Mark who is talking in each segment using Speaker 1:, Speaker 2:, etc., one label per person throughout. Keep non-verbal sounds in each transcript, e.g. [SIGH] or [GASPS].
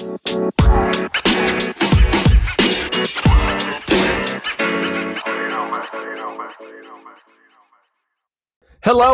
Speaker 1: Hello,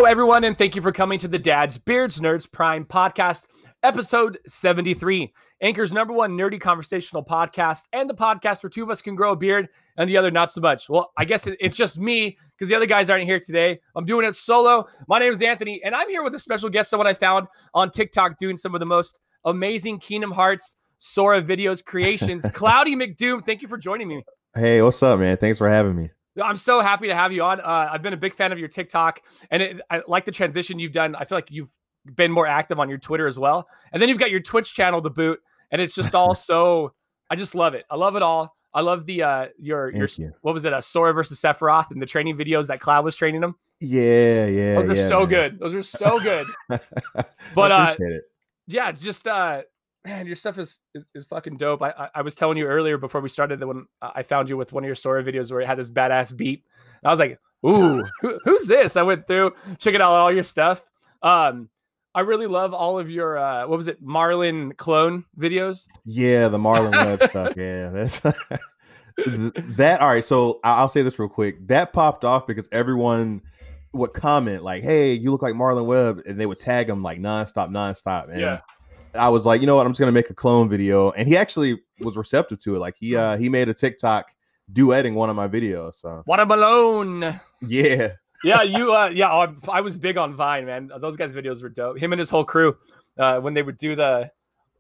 Speaker 1: everyone, and thank you for coming to the Dad's Beards Nerds Prime Podcast, episode 73. Anchor's number one nerdy conversational podcast, and the podcast where two of us can grow a beard and the other not so much. Well, I guess it, it's just me because the other guys aren't here today. I'm doing it solo. My name is Anthony, and I'm here with a special guest, someone I found on TikTok doing some of the most amazing Kingdom Hearts Sora videos creations. [LAUGHS] Cloudy McDoom, thank you for joining me.
Speaker 2: Hey, what's up, man? Thanks for having me.
Speaker 1: I'm so happy to have you on. Uh, I've been a big fan of your TikTok, and it, I like the transition you've done. I feel like you've been more active on your Twitter as well, and then you've got your Twitch channel to boot, and it's just all [LAUGHS] so. I just love it. I love it all. I love the uh your your
Speaker 2: you.
Speaker 1: what was it? A Sora versus Sephiroth and the training videos that Cloud was training them.
Speaker 2: Yeah, yeah.
Speaker 1: Those are
Speaker 2: yeah,
Speaker 1: so
Speaker 2: man.
Speaker 1: good. Those are so good. [LAUGHS]
Speaker 2: I
Speaker 1: But, uh,
Speaker 2: it.
Speaker 1: Yeah, just uh man, your stuff is is, is fucking dope. I, I I was telling you earlier before we started that when I found you with one of your Sora videos where it had this badass beat. And I was like, ooh, [LAUGHS] who, who's this? I went through checking out all your stuff. Um, I really love all of your uh what was it, Marlon clone videos.
Speaker 2: Yeah, the Marlon [LAUGHS] Webb stuff. Yeah, that's [LAUGHS] that. All right, so I'll say this real quick. That popped off because everyone would comment like, "Hey, you look like Marlon Webb," and they would tag him like nonstop, nonstop. And
Speaker 1: Yeah.
Speaker 2: I was like, you know what? I'm just gonna make a clone video, and he actually was receptive to it. Like he uh he made a TikTok duetting one of my videos. So
Speaker 1: Watermelon.
Speaker 2: yeah, [LAUGHS]
Speaker 1: yeah, you uh yeah, I, I was big on Vine, man. Those guys' videos were dope. Him and his whole crew, uh, when they would do the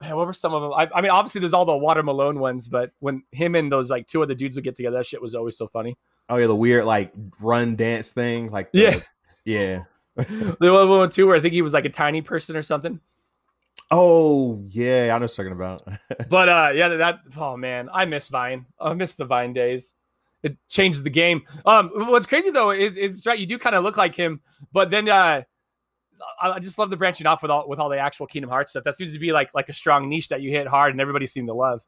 Speaker 1: man, what were some of them? I, I mean, obviously there's all the Water Malone ones, but when him and those like two other dudes would get together, that shit was always so funny.
Speaker 2: Oh yeah, the weird like run dance thing. Like the-
Speaker 1: Yeah. [LAUGHS]
Speaker 2: yeah. [LAUGHS]
Speaker 1: The one, one too, where I think he was like a tiny person or something.
Speaker 2: Oh yeah, I know what you're talking about. [LAUGHS]
Speaker 1: But uh yeah, that oh man, I miss Vine. I miss the Vine days. It changed the game. Um what's crazy though is is right, you do kind of look like him, but then uh I just love the branching off with all with all the actual Kingdom Hearts stuff. That seems to be like like a strong niche that you hit hard and everybody seemed to love.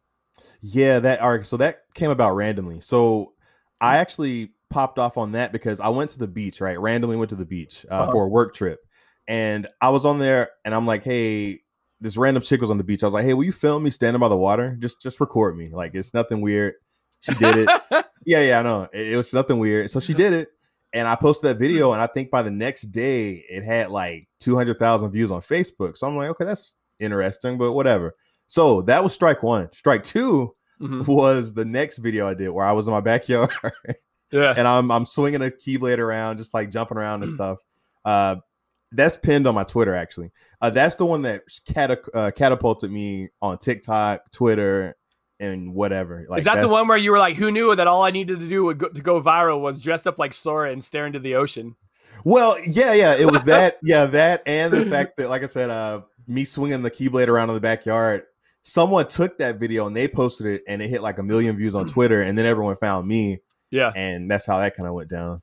Speaker 2: yeah, that right. So that came about randomly. So I actually popped off on that because I went to the beach, right? Randomly went to the beach uh,
Speaker 1: Uh-huh.
Speaker 2: for a work trip, and I was on there, and I'm like, hey. This random chick was on the beach. I was like, "Hey, will you film me standing by the water? Just, just record me. Like it's nothing weird." She did it. [LAUGHS] Yeah, yeah, I know. It, it was nothing weird. So she did it, and I posted that video, and I think by the next day it had like two hundred thousand views on Facebook. So I'm like, okay, that's interesting, but whatever. So that was strike one. Strike two
Speaker 1: Mhm.
Speaker 2: was the next video I did where I was in my backyard [LAUGHS]
Speaker 1: Yeah.
Speaker 2: and I'm I'm swinging a keyblade around, just like jumping around and stuff. Uh, that's pinned on my Twitter actually. Uh, that's the one that cata- uh, catapulted me on TikTok, Twitter, and whatever. Like
Speaker 1: Is that the one where you were like, who knew that all I needed to do would go, to go viral was dress up like Sora and stare into the ocean?
Speaker 2: Well, yeah, yeah, it was [LAUGHS] that, yeah, that, and the fact that, like I said, uh, me swinging the keyblade around in the backyard. Someone took that video and they posted it, and it hit like a million views on Twitter, and then everyone found me,
Speaker 1: Yeah.
Speaker 2: and that's how that kind of went down.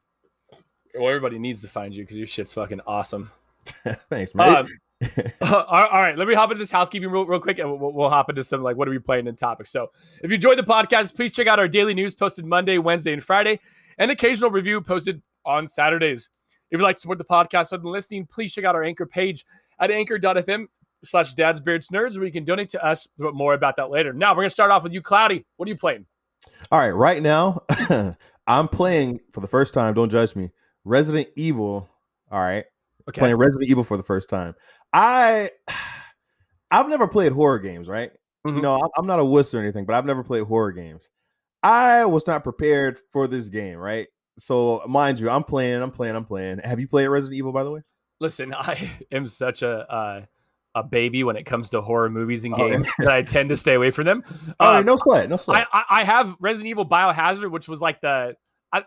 Speaker 1: Well, everybody needs to find you because your shit's fucking awesome. [LAUGHS]
Speaker 2: Thanks, man.
Speaker 1: Um, [LAUGHS] all all right, let me hop into this housekeeping real, real quick, and we'll, we'll hop into some like what are we playing in topics. So, if you enjoyed the podcast, please check out our daily news posted Monday, Wednesday, and Friday, and occasional review posted on Saturdays. If you'd like to support the podcast other than listening, please check out our anchor page at anchor.fm slash dads beards nerds where you can donate to us. But more about that later. Now we're gonna start off with you, Cloudy. What are you playing?
Speaker 2: All right, right now [LAUGHS] I'm playing for the first time. Don't judge me. Resident Evil. All right,
Speaker 1: Okay.
Speaker 2: playing Resident Evil for the first time. I [SIGHS] I've never played horror games, right?
Speaker 1: Mhm.
Speaker 2: You know, I'm- I'm not a wuss or anything, but I've never played horror games. I was not prepared for this game, right? So, mind you, I'm playing, I'm playing, I'm playing. Have you played Resident Evil, by the way?
Speaker 1: Listen, [LAUGHS] I am such a uh, a baby when it comes to horror movies and
Speaker 2: Oh, yeah.
Speaker 1: games that I tend to stay away from them. [LAUGHS] Uh,
Speaker 2: no sweat, no sweat.
Speaker 1: I, I have Resident Evil Biohazard, which was like the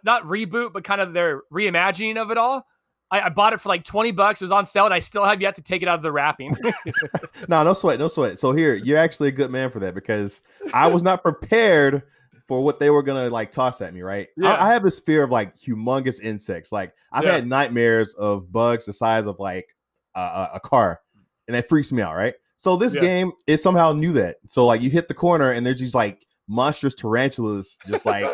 Speaker 1: not reboot, but kind of their reimagining of it all. I, I bought it for like twenty bucks. It was on sale, and I still have yet to take it out of the wrapping. [LAUGHS]
Speaker 2: no, no sweat, no sweat. So here, you're actually a good man for that because I was not prepared for what they were gonna like toss at me. Right?
Speaker 1: Yeah.
Speaker 2: I, I have this fear of like humongous insects. Like I've
Speaker 1: Yeah.
Speaker 2: had nightmares of bugs the size of like a, a car, and that freaks me out. Right? So this
Speaker 1: Yeah.
Speaker 2: game it somehow knew that. So like you hit the corner and there's these like monstrous tarantulas just [LAUGHS] like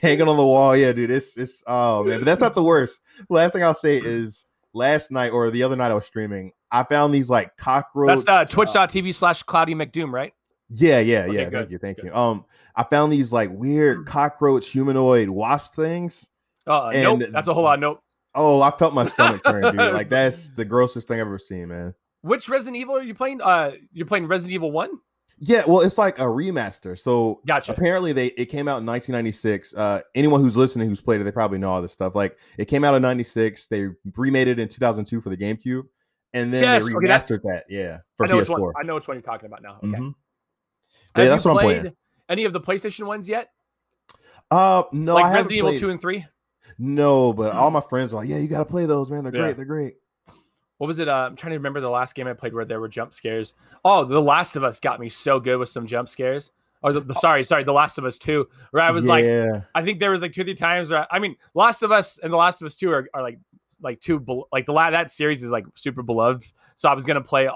Speaker 2: hanging on the wall. Yeah, dude, it's it's oh man, but that's not the worst. Last thing I'll say is last night or the other night I was streaming, I found these like cockroach.
Speaker 1: That's uh, twitch.tv slash cloudy McDoom, right?
Speaker 2: Yeah, yeah,
Speaker 1: Okay,
Speaker 2: yeah.
Speaker 1: good,
Speaker 2: Thank you, thank
Speaker 1: good.
Speaker 2: you. Um, I found these like weird cockroach humanoid wasp things.
Speaker 1: Uh, nope,
Speaker 2: And-
Speaker 1: that's a whole lot. Nope.
Speaker 2: Oh, I felt my stomach [LAUGHS] turn, dude. Like that's [LAUGHS] the grossest thing I've ever seen, man.
Speaker 1: Which Resident Evil are you playing? Uh, you're playing Resident Evil One.
Speaker 2: Yeah, well, it's like a remaster. So
Speaker 1: Gotcha.
Speaker 2: apparently they it came out in 1996. Uh, anyone who's listening who's played it, they probably know all this stuff. Like it came out in 96. They remade it in 2002 for the GameCube, and then
Speaker 1: Yes,
Speaker 2: they
Speaker 1: okay, that-
Speaker 2: remastered that. Yeah, for
Speaker 1: I know which
Speaker 2: PS4.
Speaker 1: one. I know which one you're talking about now. Okay.
Speaker 2: Mhm. Yeah, that's what I'm playing.
Speaker 1: any of the PlayStation ones yet?
Speaker 2: Uh, no, I
Speaker 1: like
Speaker 2: haven't
Speaker 1: Resident Evil two and three.
Speaker 2: No, but all my friends are like, yeah, you got to play those, man. They're
Speaker 1: Yeah.
Speaker 2: great. They're great.
Speaker 1: What was it? Uh, I'm trying to remember the last game I played where there were jump scares. Oh, The Last of Us got me so good with some jump scares. Or the, the sorry, sorry, The Last of Us two, where I was like, I think there was like two, three times where I mean, Last of Us and The Last of Us Two are, are like like two like the that series is like super beloved. So I was gonna play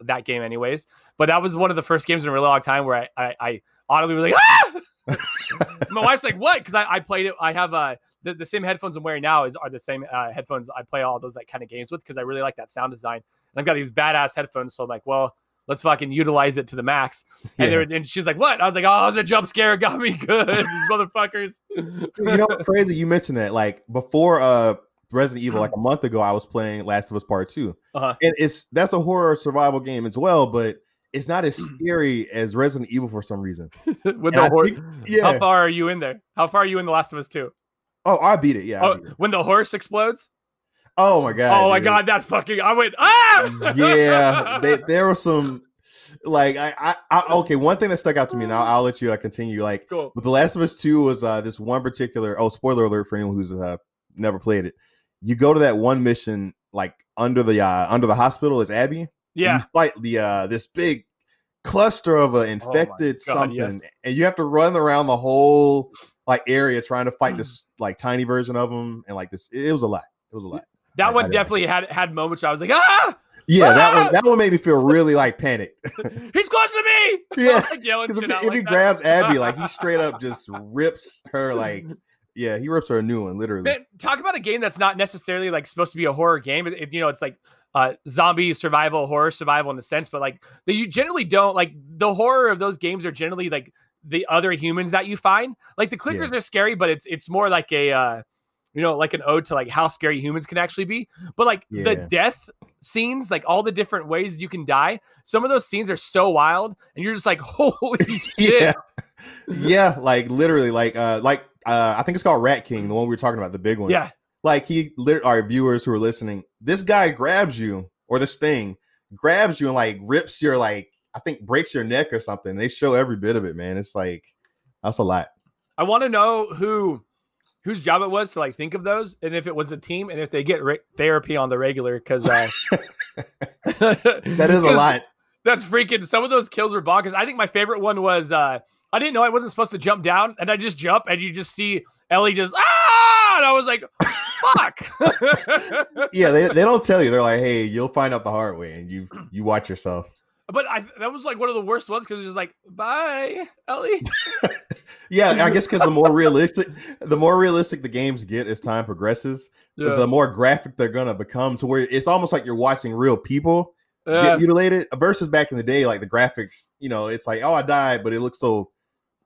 Speaker 1: that game anyways. But that was one of the first games in a really long time where I I, I audibly was like, ah! [LAUGHS] my wife's like, what? Because I, I played it. I have uh the, the same headphones I'm wearing now is are the same uh, headphones I play all those like kind of games with because I really like that sound design. And I've got these badass headphones, so I'm like, well. Let's fucking utilize it to the max. And,
Speaker 2: Yeah.
Speaker 1: and she's like, "What?" I was like, "Oh, it was a jump scare. It got me good, [LAUGHS] motherfuckers."
Speaker 2: Dude, you know what's crazy? You mentioned that. Like before, uh, Resident Evil, like a month ago, I was playing Last of Us Part Two,
Speaker 1: Uh-huh.
Speaker 2: and it's that's a horror survival game as well, but it's not as [CLEARS THROAT] scary as Resident Evil for some reason.
Speaker 1: with
Speaker 2: And
Speaker 1: the
Speaker 2: I
Speaker 1: hor-
Speaker 2: think- yeah.
Speaker 1: How far are you in there? How far are you in The Last of Us 2?
Speaker 2: Oh, I beat it. Yeah.
Speaker 1: Oh,
Speaker 2: beat it.
Speaker 1: when the horse explodes?
Speaker 2: Oh my god.
Speaker 1: oh my
Speaker 2: dude.
Speaker 1: god, that fucking I went ah
Speaker 2: yeah, [LAUGHS] they, there were some like I, I, I okay. One thing that stuck out to me, now I'll, I'll let you uh, continue. Like
Speaker 1: cool.
Speaker 2: with The Last of Us Two was uh this one particular. Oh, spoiler alert for anyone who's uh never played it. You go to that one mission like under the uh under the hospital is Abby.
Speaker 1: Yeah.
Speaker 2: you fight the uh this big cluster of uh, infected
Speaker 1: God,
Speaker 2: something,
Speaker 1: yes.
Speaker 2: and you have to run around the whole like area trying to fight this like tiny version of them, and like this. It, it was a lot. It was a lot.
Speaker 1: That
Speaker 2: I-
Speaker 1: one
Speaker 2: I know.
Speaker 1: definitely had had moments where I was like, ah,
Speaker 2: Yeah, that
Speaker 1: Ah!
Speaker 2: one that one made me feel really like panicked. [LAUGHS]
Speaker 1: he's close to me. [LAUGHS]
Speaker 2: Yeah, [LAUGHS]
Speaker 1: like yelling
Speaker 2: if, he- if
Speaker 1: like
Speaker 2: he
Speaker 1: that.
Speaker 2: grabs Abby, like he straight up just rips her, like yeah, he rips her a new one, literally.
Speaker 1: Man, talk about a game that's not necessarily like supposed to be a horror game. It, it- you know, it's like uh zombie survival, horror survival in the sense, but like they you generally don't like the horror of those games are generally like the other humans that you find. Like the clickers are scary, but it's it's more like a uh you know, like an ode to like how scary humans can actually be. But like the death scenes, like all the different ways you can die, some of those scenes are so wild, and you're just like, [LAUGHS] holy [LAUGHS] shit.
Speaker 2: yeah, yeah, like literally, like uh, like uh, I think it's called Rat King, the one we were talking about, the big one.
Speaker 1: Yeah.
Speaker 2: like he, lit- our viewers who are listening, this guy grabs you or this thing grabs you and like rips your like I think breaks your neck or something. They show every bit of it, man. It's like that's a lot.
Speaker 1: I want to know who whose job it was to like think of those, and if it was a team, and if they get re- therapy on the regular, because uh, [LAUGHS] [LAUGHS]
Speaker 2: that is a lot.
Speaker 1: That's freaking. Some of those kills were bonkers. I think my favorite one was uh, I didn't know I wasn't supposed to jump down, and I just jump, and you just see Ellie just ah, and I was like, fuck. [LAUGHS]
Speaker 2: Yeah, they, they don't tell you. They're like, hey, you'll find out the hard way, and you you watch yourself.
Speaker 1: But I that was like one of the worst ones because it was just like, bye, Ellie. [LAUGHS]
Speaker 2: Yeah, I guess because the more realistic, the more realistic the games get as time progresses, the- the more graphic they're gonna become. To where it's almost like you're watching real people
Speaker 1: Yeah.
Speaker 2: get mutilated. Versus back in the day, like the graphics, you know, it's like, oh, I died, but it looks so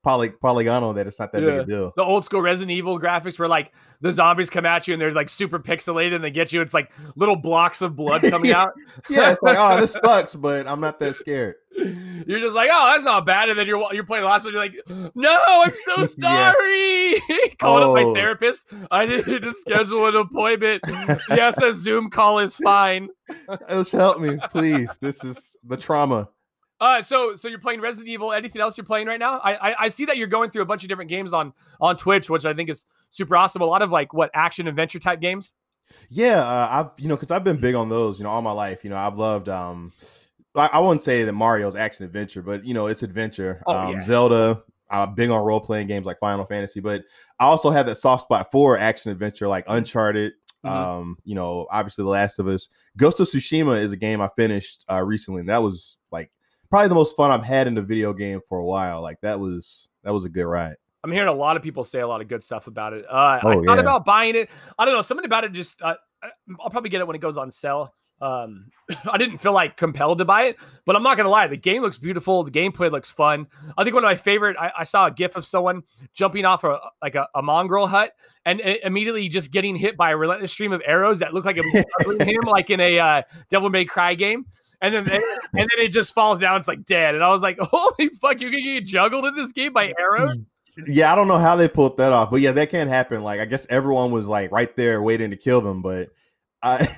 Speaker 2: poly polygonal that it's not that big a deal.
Speaker 1: the old school Resident Evil graphics where like the zombies come at you and they're like super pixelated and they get you. It's like little blocks of blood [LAUGHS] coming
Speaker 2: Yeah.
Speaker 1: out.
Speaker 2: Yeah, it's like, oh, this [LAUGHS] sucks, but I'm not that scared.
Speaker 1: You're just like, oh, that's not bad. And then you're you're playing the last one. You're like, no, I'm so [LAUGHS]
Speaker 2: Yeah.
Speaker 1: sorry. Calling up my
Speaker 2: Oh.
Speaker 1: therapist. I need to schedule an appointment. yes, a Zoom call is fine.
Speaker 2: Just help me, please. This is the trauma.
Speaker 1: Uh, so so you're playing Resident Evil. Anything else you're playing right now? I, I I see that you're going through a bunch of different games on on Twitch, which I think is super awesome. A lot of like what action adventure type games.
Speaker 2: Yeah, uh, I've you know because I've been big on those, you know, all my life. You know, I've loved. um I, I wouldn't say that Mario's action adventure, but you know, it's adventure.
Speaker 1: Oh,
Speaker 2: um,
Speaker 1: yeah.
Speaker 2: Zelda. I'm big on role playing games like Final Fantasy, but I also have that soft spot for action adventure like Uncharted.
Speaker 1: Mhm.
Speaker 2: Um, you know, obviously The Last of Us. Ghost of Tsushima is a game I finished uh, recently, and that was probably the most fun I've had in a video game for a while. Like that was that was a good ride.
Speaker 1: I'm hearing a lot of people say a lot of good stuff about it. Uh, I
Speaker 2: Oh,
Speaker 1: thought
Speaker 2: yeah.
Speaker 1: about buying it. I don't know. Something about it just. Uh, I- I'll probably get it when it goes on sale. um, [LAUGHS] I didn't feel like compelled to buy it, but I'm not gonna lie, the game looks beautiful. The gameplay looks fun. I think one of my favorite. I, I saw a GIF of someone jumping off a like a, a Mongol hut and uh, immediately just getting hit by a relentless stream of arrows that look like it was [LAUGHS] him, like in a uh, Devil May Cry game. And then, [LAUGHS] and then it just falls down. It's like dead. And I was like, [LAUGHS] "Holy fuck! you can get juggled in this game by arrows." [LAUGHS]
Speaker 2: Yeah, I don't know how they pulled that off, but yeah, that can't happen. Like, I guess everyone was like right there waiting to kill them, but I,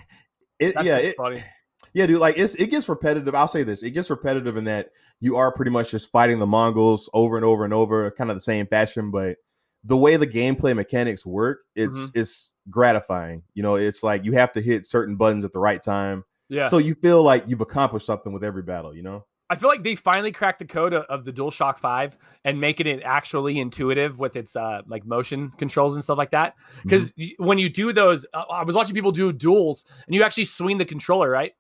Speaker 2: it,
Speaker 1: That's
Speaker 2: yeah, it,
Speaker 1: funny.
Speaker 2: yeah, dude. Like, it's it gets repetitive. I'll say this: it gets repetitive in that you are pretty much just fighting the Mongols over and over and over, kind of the same fashion. But the way the gameplay mechanics work, it's
Speaker 1: Mhm.
Speaker 2: it's gratifying. You know, it's like you have to hit certain buttons at the right time,
Speaker 1: Yeah.
Speaker 2: so you feel like you've accomplished something with every battle. You know.
Speaker 1: I feel like they finally cracked the code of, the DualShock 5 and making it actually intuitive with its uh like motion controls and stuff like that. Because when you do those, uh, I was watching people do duels and you actually swing the controller, right?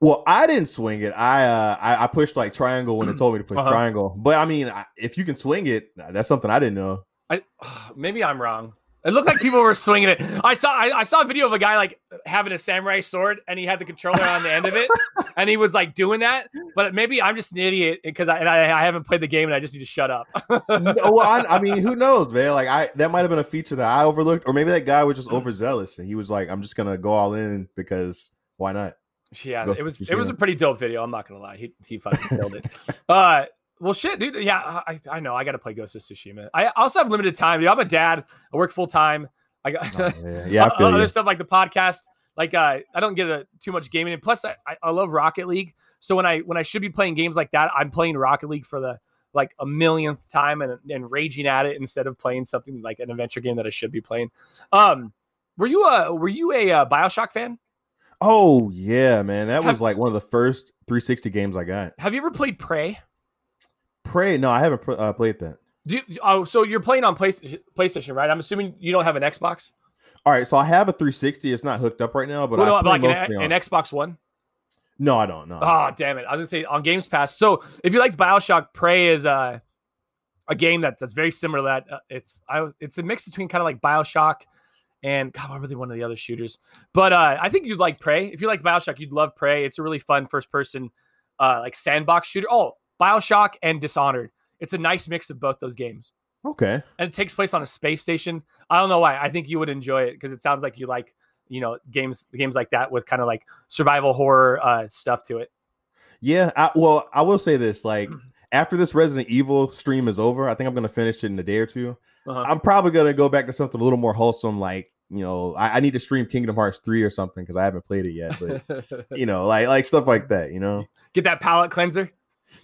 Speaker 2: Well, I didn't swing it. I uh I, I pushed like triangle when it told me to push
Speaker 1: Uh-huh.
Speaker 2: triangle. But I mean, I, if you can swing it, that's something I didn't know.
Speaker 1: I [SIGHS] maybe I'm wrong. It looked like people were swinging it. I saw I, I saw a video of a guy like having a samurai sword and he had the controller on the end of it [LAUGHS] and he was like doing that. But maybe I'm just an idiot because I, and I I haven't played the game and I just need to shut up.
Speaker 2: No, well, I, I mean, who knows, man? Like, I that might have been a feature that I overlooked, or maybe that guy was just overzealous and he was like, "I'm just gonna go all in because why not?"
Speaker 1: Yeah,
Speaker 2: Ghost
Speaker 1: it was it was a pretty dope video. I'm not gonna lie, he he fucking killed it. [LAUGHS] Uh, well, shit, dude. Yeah, I I know I got to play Ghost of Tsushima. I also have limited time. I'm a dad. I work full time. I got
Speaker 2: Oh, yeah, yeah, I [LAUGHS]
Speaker 1: other
Speaker 2: you.
Speaker 1: stuff like the podcast. Like uh, I don't get a, too much gaming, and plus I, I, I love Rocket League. So when I when I should be playing games like that, I'm playing Rocket League for the like a millionth time and and raging at it instead of playing something like an adventure game that I should be playing. Um, were you a were you a uh, Bioshock fan?
Speaker 2: Oh yeah, man, that
Speaker 1: Have-
Speaker 2: was like one of the first 360 games I got.
Speaker 1: Have you ever played Prey?
Speaker 2: Prey, no, I haven't uh, played that.
Speaker 1: Do you, oh, so you're playing on PlayStation, PlayStation, right? I'm assuming you don't have an Xbox.
Speaker 2: All right, so I have a 360. It's not hooked up right now, but
Speaker 1: Well,
Speaker 2: I play
Speaker 1: like an, an Xbox One.
Speaker 2: no, I don't. know.
Speaker 1: Oh, damn it! I was gonna say on Games Pass. So if you liked Bioshock, Prey is a a game that that's very similar. To that uh, it's I it's a mix between kind of like Bioshock and God, were they one of the other shooters? But uh, I think you'd like Prey. If you like Bioshock, you'd love Prey. It's a really fun first person uh, like sandbox shooter. Oh, Bioshock and Dishonored. It's a nice mix of both those games.
Speaker 2: okay.
Speaker 1: and it takes place on a space station. I don't know why. I think you would enjoy it because it sounds like you like you know games games like that with kind of like survival horror uh, stuff to it.
Speaker 2: Yeah. I, well, I will say this: like
Speaker 1: Mm-hmm.
Speaker 2: after this Resident Evil stream is over, I think I'm gonna finish it in a day or two.
Speaker 1: Uh-huh.
Speaker 2: I'm probably gonna go back to something a little more wholesome, like you know, I, I need to stream Kingdom Hearts three or something because I haven't played it yet. But [LAUGHS] you know, like like stuff like that. You know,
Speaker 1: Get that palate cleanser.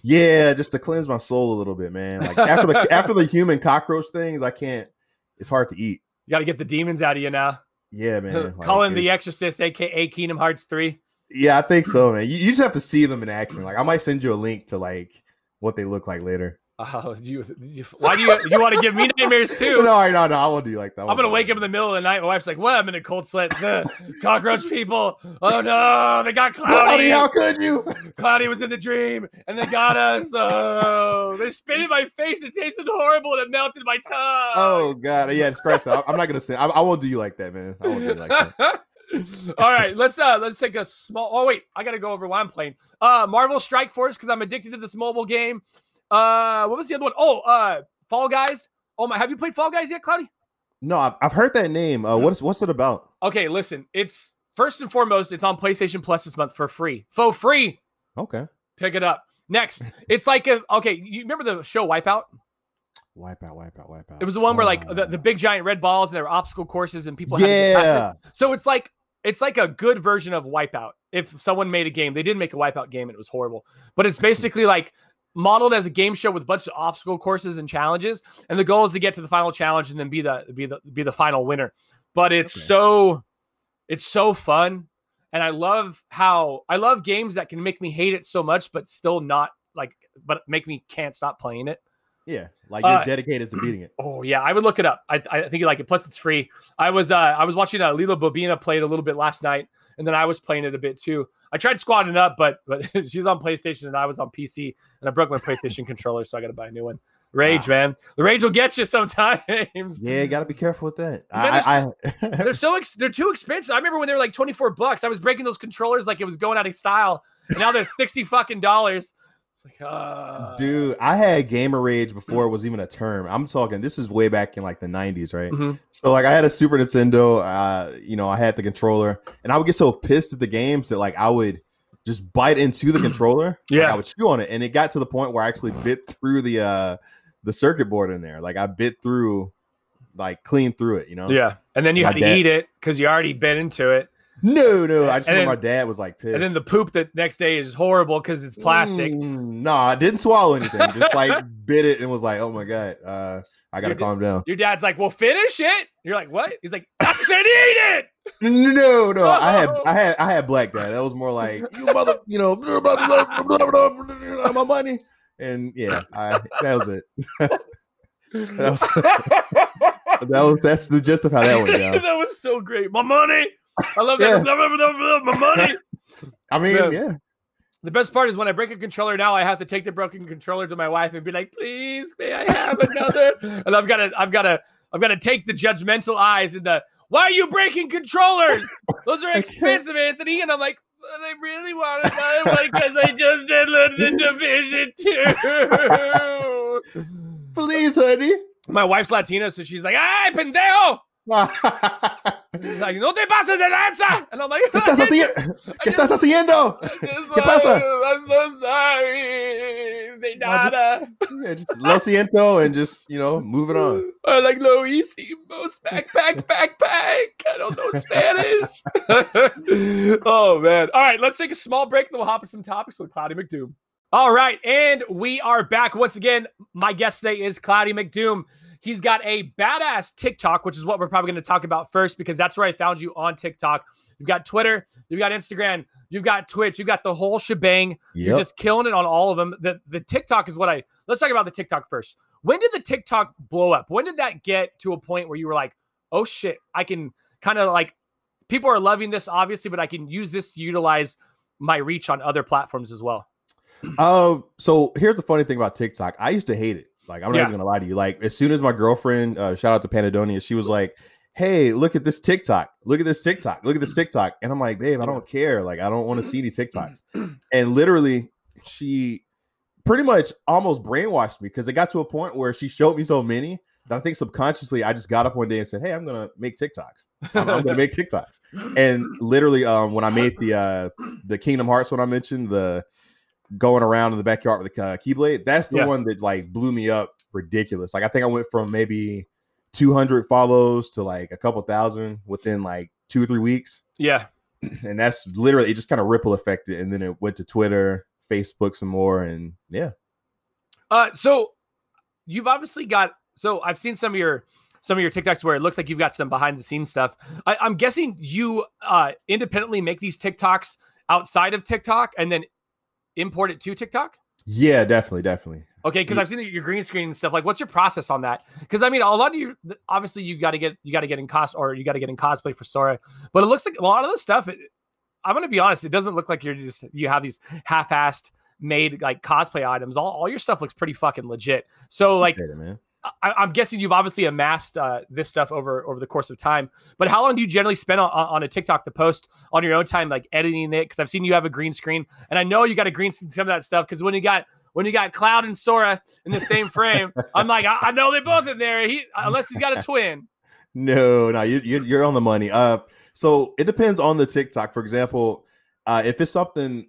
Speaker 2: Yeah, just to cleanse my soul a little bit, man. Like after the [LAUGHS] after the human cockroach things, I can't. It's hard to eat.
Speaker 1: You got to get the demons out of you now.
Speaker 2: Yeah, man. like,
Speaker 1: Call in the Exorcist, aka Kingdom Hearts three.
Speaker 2: Yeah, I think so, man. You, you just have to see them in action. Like I might send you a link to like what they look like later.
Speaker 1: Oh, you, you- why do you you want to give me nightmares [LAUGHS] too?
Speaker 2: No, no, no. I won't do you like that.
Speaker 1: I'm gonna wake up in the middle of the night. My wife's like, "What?" I'm in a cold sweat. [LAUGHS] The cockroach people. Oh no, they got [LAUGHS]
Speaker 2: Cloudy,
Speaker 1: cloudy.
Speaker 2: how could you?
Speaker 1: Cloudy was in the dream, and they got us. Oh, they spit in my face. It tasted horrible, and it melted my tongue.
Speaker 2: Oh god, yeah, scratch that. I'm not gonna say. I, I won't do you like that, man. I won't do you like that.
Speaker 1: All right, let's uh let's take a small. Oh wait, I gotta go over why I'm playing. Uh, Marvel Strike Force because I'm addicted to this mobile game. Uh, what was the other one? Oh, uh, Fall Guys. Oh my, have you played Fall Guys yet, Cloudy?
Speaker 2: No, I've, I've heard that name. Uh, what's what's it about?
Speaker 1: Okay, listen. It's first and foremost, it's on PlayStation Plus this month for free. For free.
Speaker 2: Okay,
Speaker 1: Pick it up. Next, it's like a okay. You remember the show Wipeout?
Speaker 2: wipe out, wipe out, wipe out.
Speaker 1: It was the one where like the, the big giant red balls and there were obstacle courses and people had to get past it.
Speaker 2: Yeah,
Speaker 1: So it's like it's like a good version of Wipeout. If someone made a game, they did make a Wipeout game and it was horrible. But it's basically like modeled as a game show with a bunch of obstacle courses and challenges. And the goal is to get to the final challenge and then be the be the be the final winner. But it's
Speaker 2: Okay.
Speaker 1: so it's so fun. And I love how I love games that can make me hate it so much, but still not like but make me can't stop playing it.
Speaker 2: yeah. Like you're
Speaker 1: Uh,
Speaker 2: dedicated to beating it.
Speaker 1: Oh yeah, I would look it up. I, I think you like it. Plus, it's free. I was uh, I was watching uh, Lila Bobina play it a little bit last night, and then I was playing it a bit too. I tried squatting up, but but [LAUGHS] she's on PlayStation and I was on PC, and I broke my PlayStation [LAUGHS] controller, so I got to buy a new one. Rage, ah. man. The rage will get you sometimes.
Speaker 2: Yeah, you got to be careful with that. I, I,
Speaker 1: They're [LAUGHS] so ex- they're too expensive. I remember when they were like 24 bucks. I was breaking those controllers like it was going out of style. And now they're 60 fucking dollars. It's like, uh
Speaker 2: dude, I had gamer rage before it was even a term. I'm talking. This is way back in like the 90s, right?
Speaker 1: Mhm.
Speaker 2: So like I had a Super Nintendo. Uh, you know, I had the controller, and I would get so pissed at the games that like I would just bite into the [CLEARS THROAT] controller. Like,
Speaker 1: Yeah.
Speaker 2: I would chew on it, and it got to the point where I actually bit through the uh the circuit board in there. Like I bit through, like clean through it. You know?
Speaker 1: Yeah. And then you
Speaker 2: My
Speaker 1: had to
Speaker 2: dad-
Speaker 1: eat it because you already bit into it.
Speaker 2: No, no. I just
Speaker 1: And
Speaker 2: remember
Speaker 1: then-
Speaker 2: my dad was like pissed.
Speaker 1: And then the poop the next day is horrible because it's plastic.
Speaker 2: Mm, no, I didn't swallow anything. Just like [LAUGHS] bit it and was like, "Oh my god, uh, I gotta calm down."
Speaker 1: Your dad's like, well, finish it. You're like, what? He's like, I said eat it.
Speaker 2: No, no, I had, I had, I had black dad. That was more like, "You mother," [LAUGHS] you know, blah, blah, blah, blah, blah, blah, blah, my money, and yeah, I, that was it. [LAUGHS] that was, that was that's the gist of how that went down.
Speaker 1: that was so great. My money. I love that.
Speaker 2: Yeah. [LAUGHS]
Speaker 1: My money. [LAUGHS]
Speaker 2: I mean,
Speaker 1: Yeah.
Speaker 2: yeah,
Speaker 1: The best part is when I break a controller now, I have to take the broken controller to my wife and be like, please, may I have another? [LAUGHS] and I've got to, I've got to, I've got to take the judgmental eyes and the, why are you breaking controllers? Those are expensive, Anthony. And I'm like, but I really wanted another one because I just did learn the division two.
Speaker 2: please, honey.
Speaker 1: my wife's Latina, so she's like, ay, pendejo. She's like, no te pases de lanza. And I'm like,
Speaker 2: ¿Qué estás? ¿Qué estás haciendo?
Speaker 1: ¿Qué
Speaker 2: pasa?
Speaker 1: I'm so sorry. De nada.
Speaker 2: Yeah, just lo siento and just you know, moving on. [LAUGHS]
Speaker 1: Or like lo hicimos backpack backpack. I don't know Spanish. [LAUGHS] oh man. All right, let's take a small break, then we'll hop into some topics with Cloudy McDoom. All right, and we are back once again. My guest today is Cloudy McDoom. He's got a badass TikTok, which is what we're probably going to talk about first because that's where I found you on TikTok. You've got Twitter, you've got Instagram, you've got Twitch, you've got the whole shebang. You're just killing it on all of them. The the TikTok is what I let's talk about the TikTok first. When did the TikTok blow up? When did that get to a point where you were like, oh shit, I can kind of like people are loving this, obviously, but I can use this to utilize my reach on other platforms as well.
Speaker 2: Um, so here's the funny thing about TikTok. I used to hate it. Like, I'm not
Speaker 1: Yeah.
Speaker 2: even gonna lie to you. Like, as soon as my girlfriend, uh, shout out to Panadonia, she was like, Hey, look at this TikTok. Look at this TikTok. Look at this TikTok. And I'm like, babe, I don't care. Like, I don't want to see these TikToks. [CLEARS THROAT] And literally, she pretty much almost brainwashed me because it got to a point where she showed me so many that I think subconsciously I just got up one day and said, Hey, I'm gonna make TikToks. I'm, I'm gonna make [LAUGHS] TikToks. And literally, um, when I made the uh the Kingdom Hearts one I mentioned, the going around in the backyard with a uh, Keyblade, that's the
Speaker 1: Yeah.
Speaker 2: one that like blew me up ridiculous. Like I think I went from maybe 200 follows to like a couple thousand within like two or three weeks,
Speaker 1: yeah. [CLEARS THROAT]
Speaker 2: and that's literally it. Just kind of ripple affected, and then it went to Twitter, Facebook, some more, and yeah.
Speaker 1: Uh, so you've obviously got. So I've seen some of your some of your TikToks where it looks like you've got some behind the scenes stuff. I, I'm guessing you uh, independently make these TikToks outside of TikTok and then import it to TikTok.
Speaker 2: Yeah, definitely, definitely.
Speaker 1: Okay, because I've seen your green screen and stuff. Like, what's your process on that? Because I mean, a lot of you obviously you got to get you got to get in cos or you got to get in cosplay for Sora, but it looks like a lot of the stuff. It, I'm gonna be honest, it doesn't look like you're just you have these half-assed made like cosplay items. All, all your stuff looks pretty fucking legit. So like,
Speaker 2: it, man.
Speaker 1: I, I'm guessing you've obviously amassed uh, this stuff over over the course of time. But how long do you generally spend on, on a TikTok to post on your own time, like editing it? Because I've seen you have a green screen, and I know you got a green screen some of that stuff. Because when you got when you got Cloud and Sora in the same frame, [LAUGHS] I'm like, I, I know they're both in there. He unless he's got a twin.
Speaker 2: No, no, you, you you're on the money. Uh, so it depends on the TikTok. For example, uh, if it's something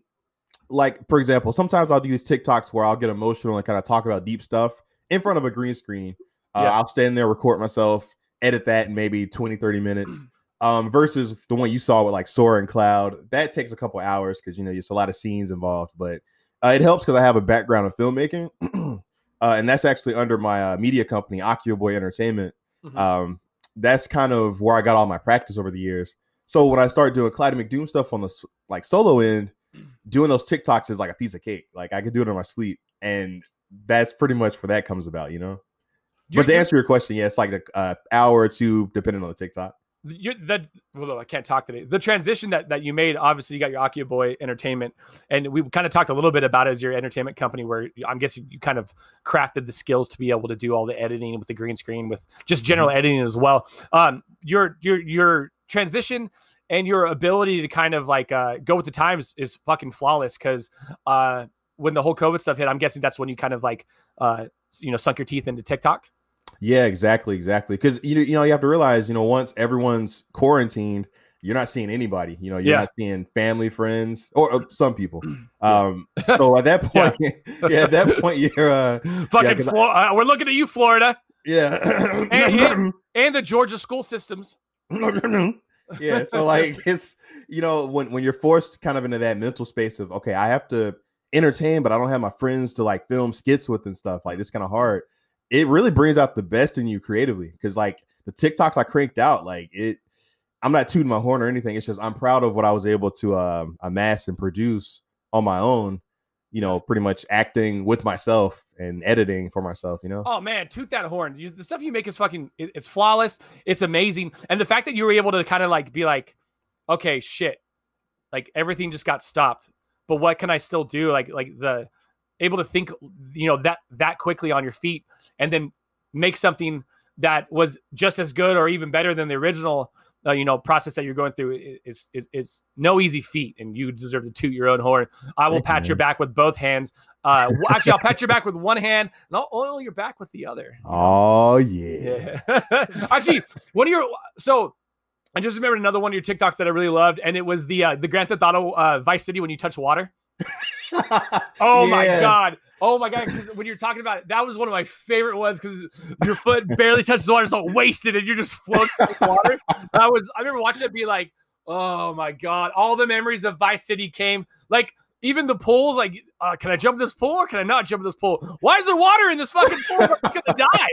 Speaker 2: like, for example, sometimes I'll do these TikToks where I'll get emotional and kind of talk about deep stuff in front of a green screen. Uh,
Speaker 1: Yeah.
Speaker 2: I'll stand there, record myself, edit that in maybe 20, 30 minutes. [CLEARS THROAT] Um, versus the one you saw with like Sora and Cloud, that takes a couple hours because you know there's a lot of scenes involved. But uh, it helps because I have a background in filmmaking, [CLEARS THROAT] uh, and that's actually under my uh, media company, Boy Entertainment
Speaker 1: Mhm.
Speaker 2: um, that's kind of where I got all my practice over the years. So when I started doing Cloudy McDoom stuff on the like solo end, doing those TikToks is like a piece of cake. Like I could do it in my sleep, and that's pretty much where that comes about, you know.
Speaker 1: You're-
Speaker 2: but to answer your question, yeah, it's like an uh, hour or two, depending on the TikTok.
Speaker 1: you're the well, I can't talk today. The transition that that you made, obviously, you got your Akio Boy Entertainment, and we kind of talked a little bit about it as your entertainment company, where I'm guessing you kind of crafted the skills to be able to do all the editing with the green screen, with just general mm-hmm. editing as well. Um, your your your transition and your ability to kind of like uh, go with the times is fucking flawless. Because uh, when the whole COVID stuff hit, I'm guessing that's when you kind of like uh, you know sunk your teeth into TikTok.
Speaker 2: Yeah, exactly, exactly. Because you you know you have to realize you know once everyone's quarantined, you're not seeing anybody. You know, you're yeah. not seeing family, friends, or, or some people. [CLEARS THROAT] Um, so at that [LAUGHS] point, yeah. [LAUGHS] yeah. at that point, you're uh,
Speaker 1: fucking. Yeah, Flor- I, uh, we're looking at you, Florida.
Speaker 2: Yeah,
Speaker 1: and, and, [CLEARS THROAT] and, the Georgia school systems.
Speaker 2: yeah, so like [LAUGHS] it's you know when when you're forced kind of into that mental space of okay, I have to entertain, but I don't have my friends to like film skits with and stuff. Like it's kind of hard it really brings out the best in you creatively because like the TikToks I cranked out, like it. I'm not tooting my horn or anything. It's just I'm proud of what I was able to um, amass and produce on my own. You know, pretty much acting with myself and editing for myself. You know.
Speaker 1: Oh man, toot that horn! The stuff you make is fucking. it's flawless. It's amazing, and the fact that you were able to kind of like be like, okay, shit, like everything just got stopped, but what can I still do? Like like the able to think you know that that quickly on your feet and then make something that was just as good or even better than the original uh, you know process that you're going through is, is is no easy feat and you deserve to toot your own horn. I will Thank pat you, your back with both hands. Uh actually i'll pat your back with one hand and i'll oil your back with the other. [LAUGHS]
Speaker 2: Oh yeah,
Speaker 1: yeah. [LAUGHS] actually one of your so i just remembered another one of your tiktoks that i really loved and it was the uh the grand theft auto uh vice city when you touch water [LAUGHS] oh yeah. my god! Oh my god! When you're talking about it, that was one of my favorite ones because your foot barely touches the water, so wasted, and you're just floating in water. I was. I remember watching it be like, oh my god! All the memories of Vice City came. Like even the pools. Like, uh, can I jump this pool or can I not jump this pool? Why is there water in this fucking pool? I'm gonna die.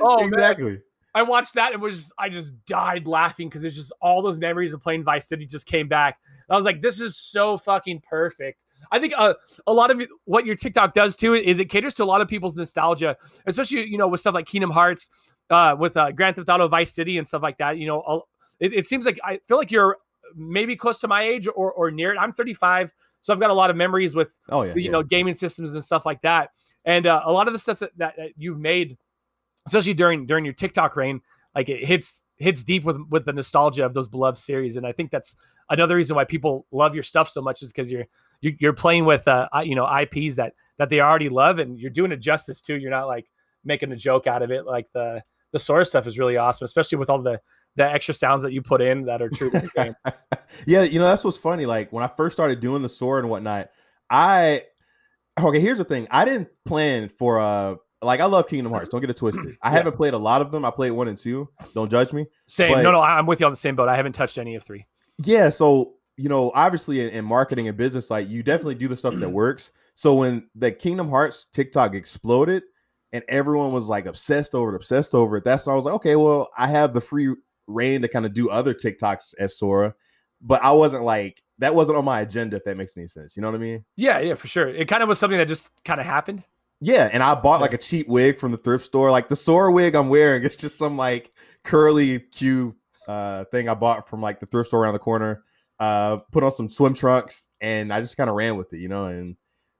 Speaker 1: Oh, exactly. Man. I watched that and was just, I just died laughing because it's just all those memories of playing Vice City just came back. I was like, this is so fucking perfect. I think uh, a lot of what your TikTok does too is it caters to a lot of people's nostalgia, especially you know with stuff like Kingdom Hearts, uh, with uh, Grand Theft Auto Vice City and stuff like that. You know, it, it seems like I feel like you're maybe close to my age or or near it. I'm 35, so I've got a lot of memories with oh yeah, you yeah. know gaming systems and stuff like that. And uh, a lot of the stuff that, that you've made, especially during during your TikTok reign, like it hits hits deep with with the nostalgia of those beloved series. And I think that's another reason why people love your stuff so much is because you're you're playing with uh you know IPs that that they already love and you're doing it justice too. You're not like making a joke out of it. Like the the source stuff is really awesome, especially with all the the extra sounds that you put in that are true [LAUGHS]
Speaker 2: yeah, you know that's what's funny. Like when I first started doing the sword and whatnot, I okay. Here's the thing: I didn't plan for uh like I love Kingdom Hearts. Don't get it [CLEARS THROAT] twisted. I yeah. haven't played a lot of them. I played one and two. Don't judge me.
Speaker 1: Same. But, no, no, I'm with you on the same boat. I haven't touched any of three.
Speaker 2: Yeah. So you know, obviously in, in marketing and business, like you definitely do the stuff that mm. works. So when the Kingdom Hearts TikTok exploded and everyone was like obsessed over it, obsessed over it, that's when I was like, okay, well, I have the free reign to kind of do other TikToks as Sora, but I wasn't like that wasn't on my agenda. If that makes any sense, you know what I mean?
Speaker 1: Yeah, yeah, for sure. It kind of was something that just kind of happened.
Speaker 2: Yeah, and I bought like a cheap wig from the thrift store. Like the Sora wig I'm wearing, it's just some like curly Q uh thing I bought from like the thrift store around the corner. Uh, put on some swim trunks, and I just kind of ran with it, you know. And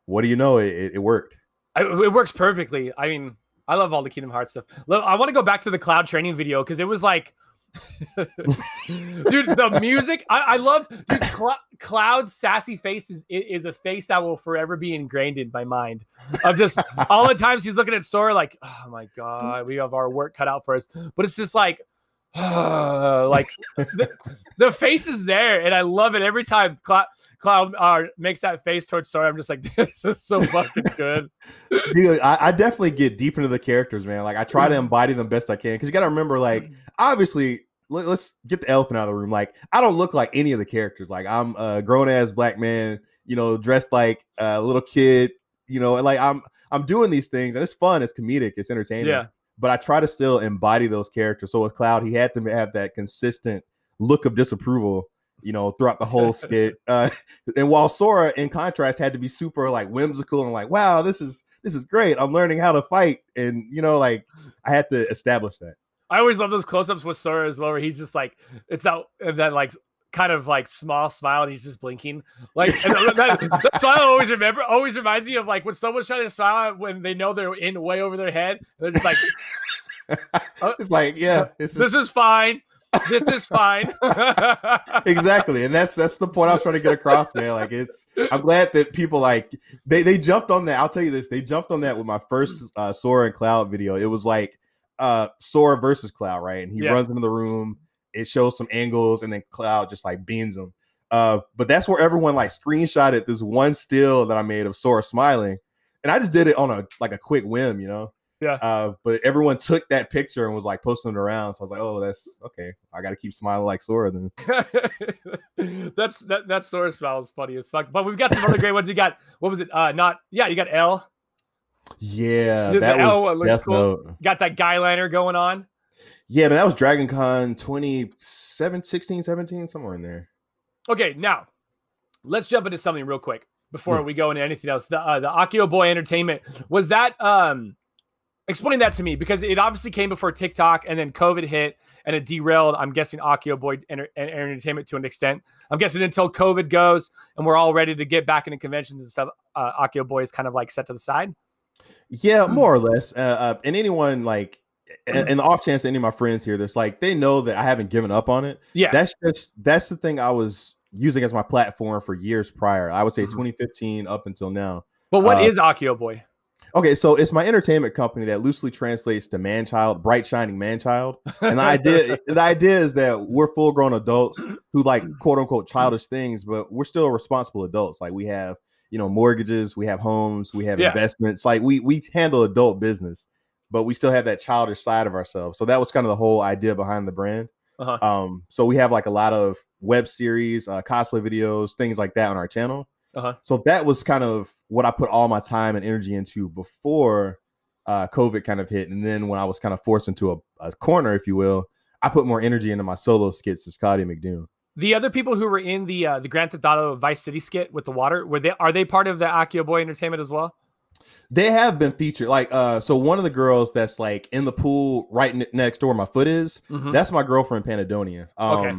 Speaker 2: what do you know? It, it worked.
Speaker 1: I, it works perfectly. I mean, I love all the Kingdom Hearts stuff. I want to go back to the cloud training video because it was like [LAUGHS] dude, the music I, I love. Dude, Cl- Cloud's sassy face is, is a face that will forever be ingrained in my mind. Of just all the times he's looking at Sora like, oh my god, we have our work cut out for us. But it's just like, [SIGHS] like the, the, face is there, and I love it every time Cloud Cloud uh, makes that face towards Sora. I'm just like, [LAUGHS] this is so fucking good.
Speaker 2: Dude, I, I, definitely get deep into the characters, man. Like I try to mm. embody them best I can because you got to remember, like, mm. Obviously. Let, us get the elephant out of the room. Like, I don't look like any of the characters. Like, I'm a grown ass black man, you know, dressed like a little kid, you know, like I'm I'm doing these things and it's fun, it's comedic, it's entertaining. Yeah but I try to still embody those characters. So with Cloud, he had to have that consistent look of disapproval, you know, throughout the whole [LAUGHS] skit. Uh, and while Sora, in contrast, had to be super like whimsical and like, wow, this is this is great. I'm learning how to fight, and you know, like I had to establish that.
Speaker 1: I always love those close-ups with Sora as well, where he's just like, it's that then like kind of like small smile and he's just blinking. Like and that, that [LAUGHS] smile I always remember always reminds me of like when someone's trying to smile when they know they're in way over their head. They're just like, [LAUGHS]
Speaker 2: it's like, yeah,
Speaker 1: this is fine. This is fine. [LAUGHS]
Speaker 2: exactly. And that's that's the point I was trying to get across, man. Like it's I'm glad that people like they they jumped on that. I'll tell you this, they jumped on that with my first uh Sora and Cloud video. It was like uh Sora versus Cloud, right? And he
Speaker 1: Yeah.
Speaker 2: runs into the room, it shows some angles, and then Cloud just like bends him. Uh, but that's where everyone like screenshotted this one still that I made of Sora smiling. And I just did it on a like a quick whim, you know.
Speaker 1: Yeah.
Speaker 2: Uh, but everyone took that picture and was like posting it around. So I was like, oh, that's okay. I got to keep smiling like Sora then. [LAUGHS]
Speaker 1: that's that that Sora smile is funny as fuck. But we've got some other great ones. You got what was it? Uh not yeah, you got L.
Speaker 2: Yeah,
Speaker 1: The-
Speaker 2: that
Speaker 1: the
Speaker 2: was
Speaker 1: looks
Speaker 2: Death
Speaker 1: cool.
Speaker 2: Note.
Speaker 1: Got that guy liner going on.
Speaker 2: Yeah, man, that was Dragon Con 27, 16, 17, somewhere in there.
Speaker 1: Okay, now let's jump into something real quick before we go into anything else. The uh, the Akio Boy Entertainment was that. um Explain that to me because it obviously came before TikTok and then COVID hit and it derailed. I'm guessing Akio Boy Enter- en- Entertainment to an extent. I'm guessing until COVID goes and we're all ready to get back into conventions and stuff. Uh, Akio Boy is kind of like set to the side.
Speaker 2: Yeah,
Speaker 1: Hmm.
Speaker 2: more or less. Uh, uh, and anyone like, and, and the off chance any of my friends here, there's like they know that I haven't given up on it.
Speaker 1: Yeah,
Speaker 2: That's just that's the thing I was using as my platform for years prior. I would say
Speaker 1: Mhm.
Speaker 2: 2015 up until now.
Speaker 1: but what
Speaker 2: uh,
Speaker 1: is Akio Boy?
Speaker 2: Okay, so it's my entertainment company that loosely translates to man child, bright shining man child. And the idea [LAUGHS] the idea is that we're full grown adults who like [CLEARS THROAT] quote unquote childish things, but we're still responsible adults. Like we have, you know, mortgages, we have homes, we have
Speaker 1: Yeah.
Speaker 2: investments. Like we we handle adult business, but we still have that childish side of ourselves. So that was kind of the whole idea behind the brand.
Speaker 1: Uh-huh.
Speaker 2: Um, so we have like a lot of web series, uh, cosplay videos, things like that on our channel.
Speaker 1: Uh-huh.
Speaker 2: So that was kind of what I put all my time and energy into before uh, COVID kind of hit, and then when I was kind of forced into a, a corner, if you will, I put more energy into my solo skits as Cloudy McDoom.
Speaker 1: The other people who were in the uh, the Grand Theft Auto Vice City skit with the water were they are they part of the Akio Boy Entertainment as well?
Speaker 2: They have been featured, like uh, so one of the girls that's like in the pool right ne- next door where my foot is.
Speaker 1: Mhm.
Speaker 2: That's my girlfriend Panadonia. Um,
Speaker 1: Okay.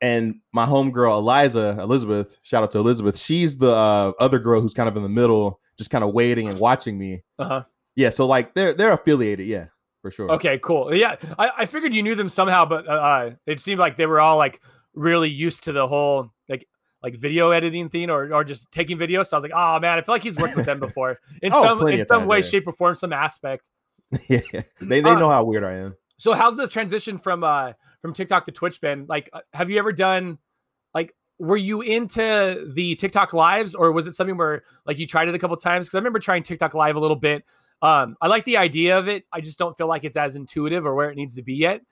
Speaker 2: And my homegirl Eliza Elizabeth, shout out to Elizabeth. She's the uh, other girl who's kind of in the middle, just kind of waiting and watching me.
Speaker 1: Uh-huh.
Speaker 2: Yeah, so like they're they're affiliated, yeah, for sure.
Speaker 1: Okay, cool. Yeah, I, I figured you knew them somehow, but uh, uh, it seemed like they were all like really used to the whole like like video editing thing or or just taking videos. So I was like, oh man, I feel like he's worked with them before in [LAUGHS]
Speaker 2: Oh,
Speaker 1: some in some way,
Speaker 2: yeah.
Speaker 1: shape, or form, some aspect. [LAUGHS]
Speaker 2: yeah, they they
Speaker 1: Uh,
Speaker 2: know how weird I am.
Speaker 1: So how's the transition from uh from TikTok to Twitch been? Like, uh, have you ever done like were you into the TikTok lives or was it something where like you tried it a couple times? Because I remember trying TikTok live a little bit. Um, I like the idea of it. I just don't feel like it's as intuitive or where it needs to be yet.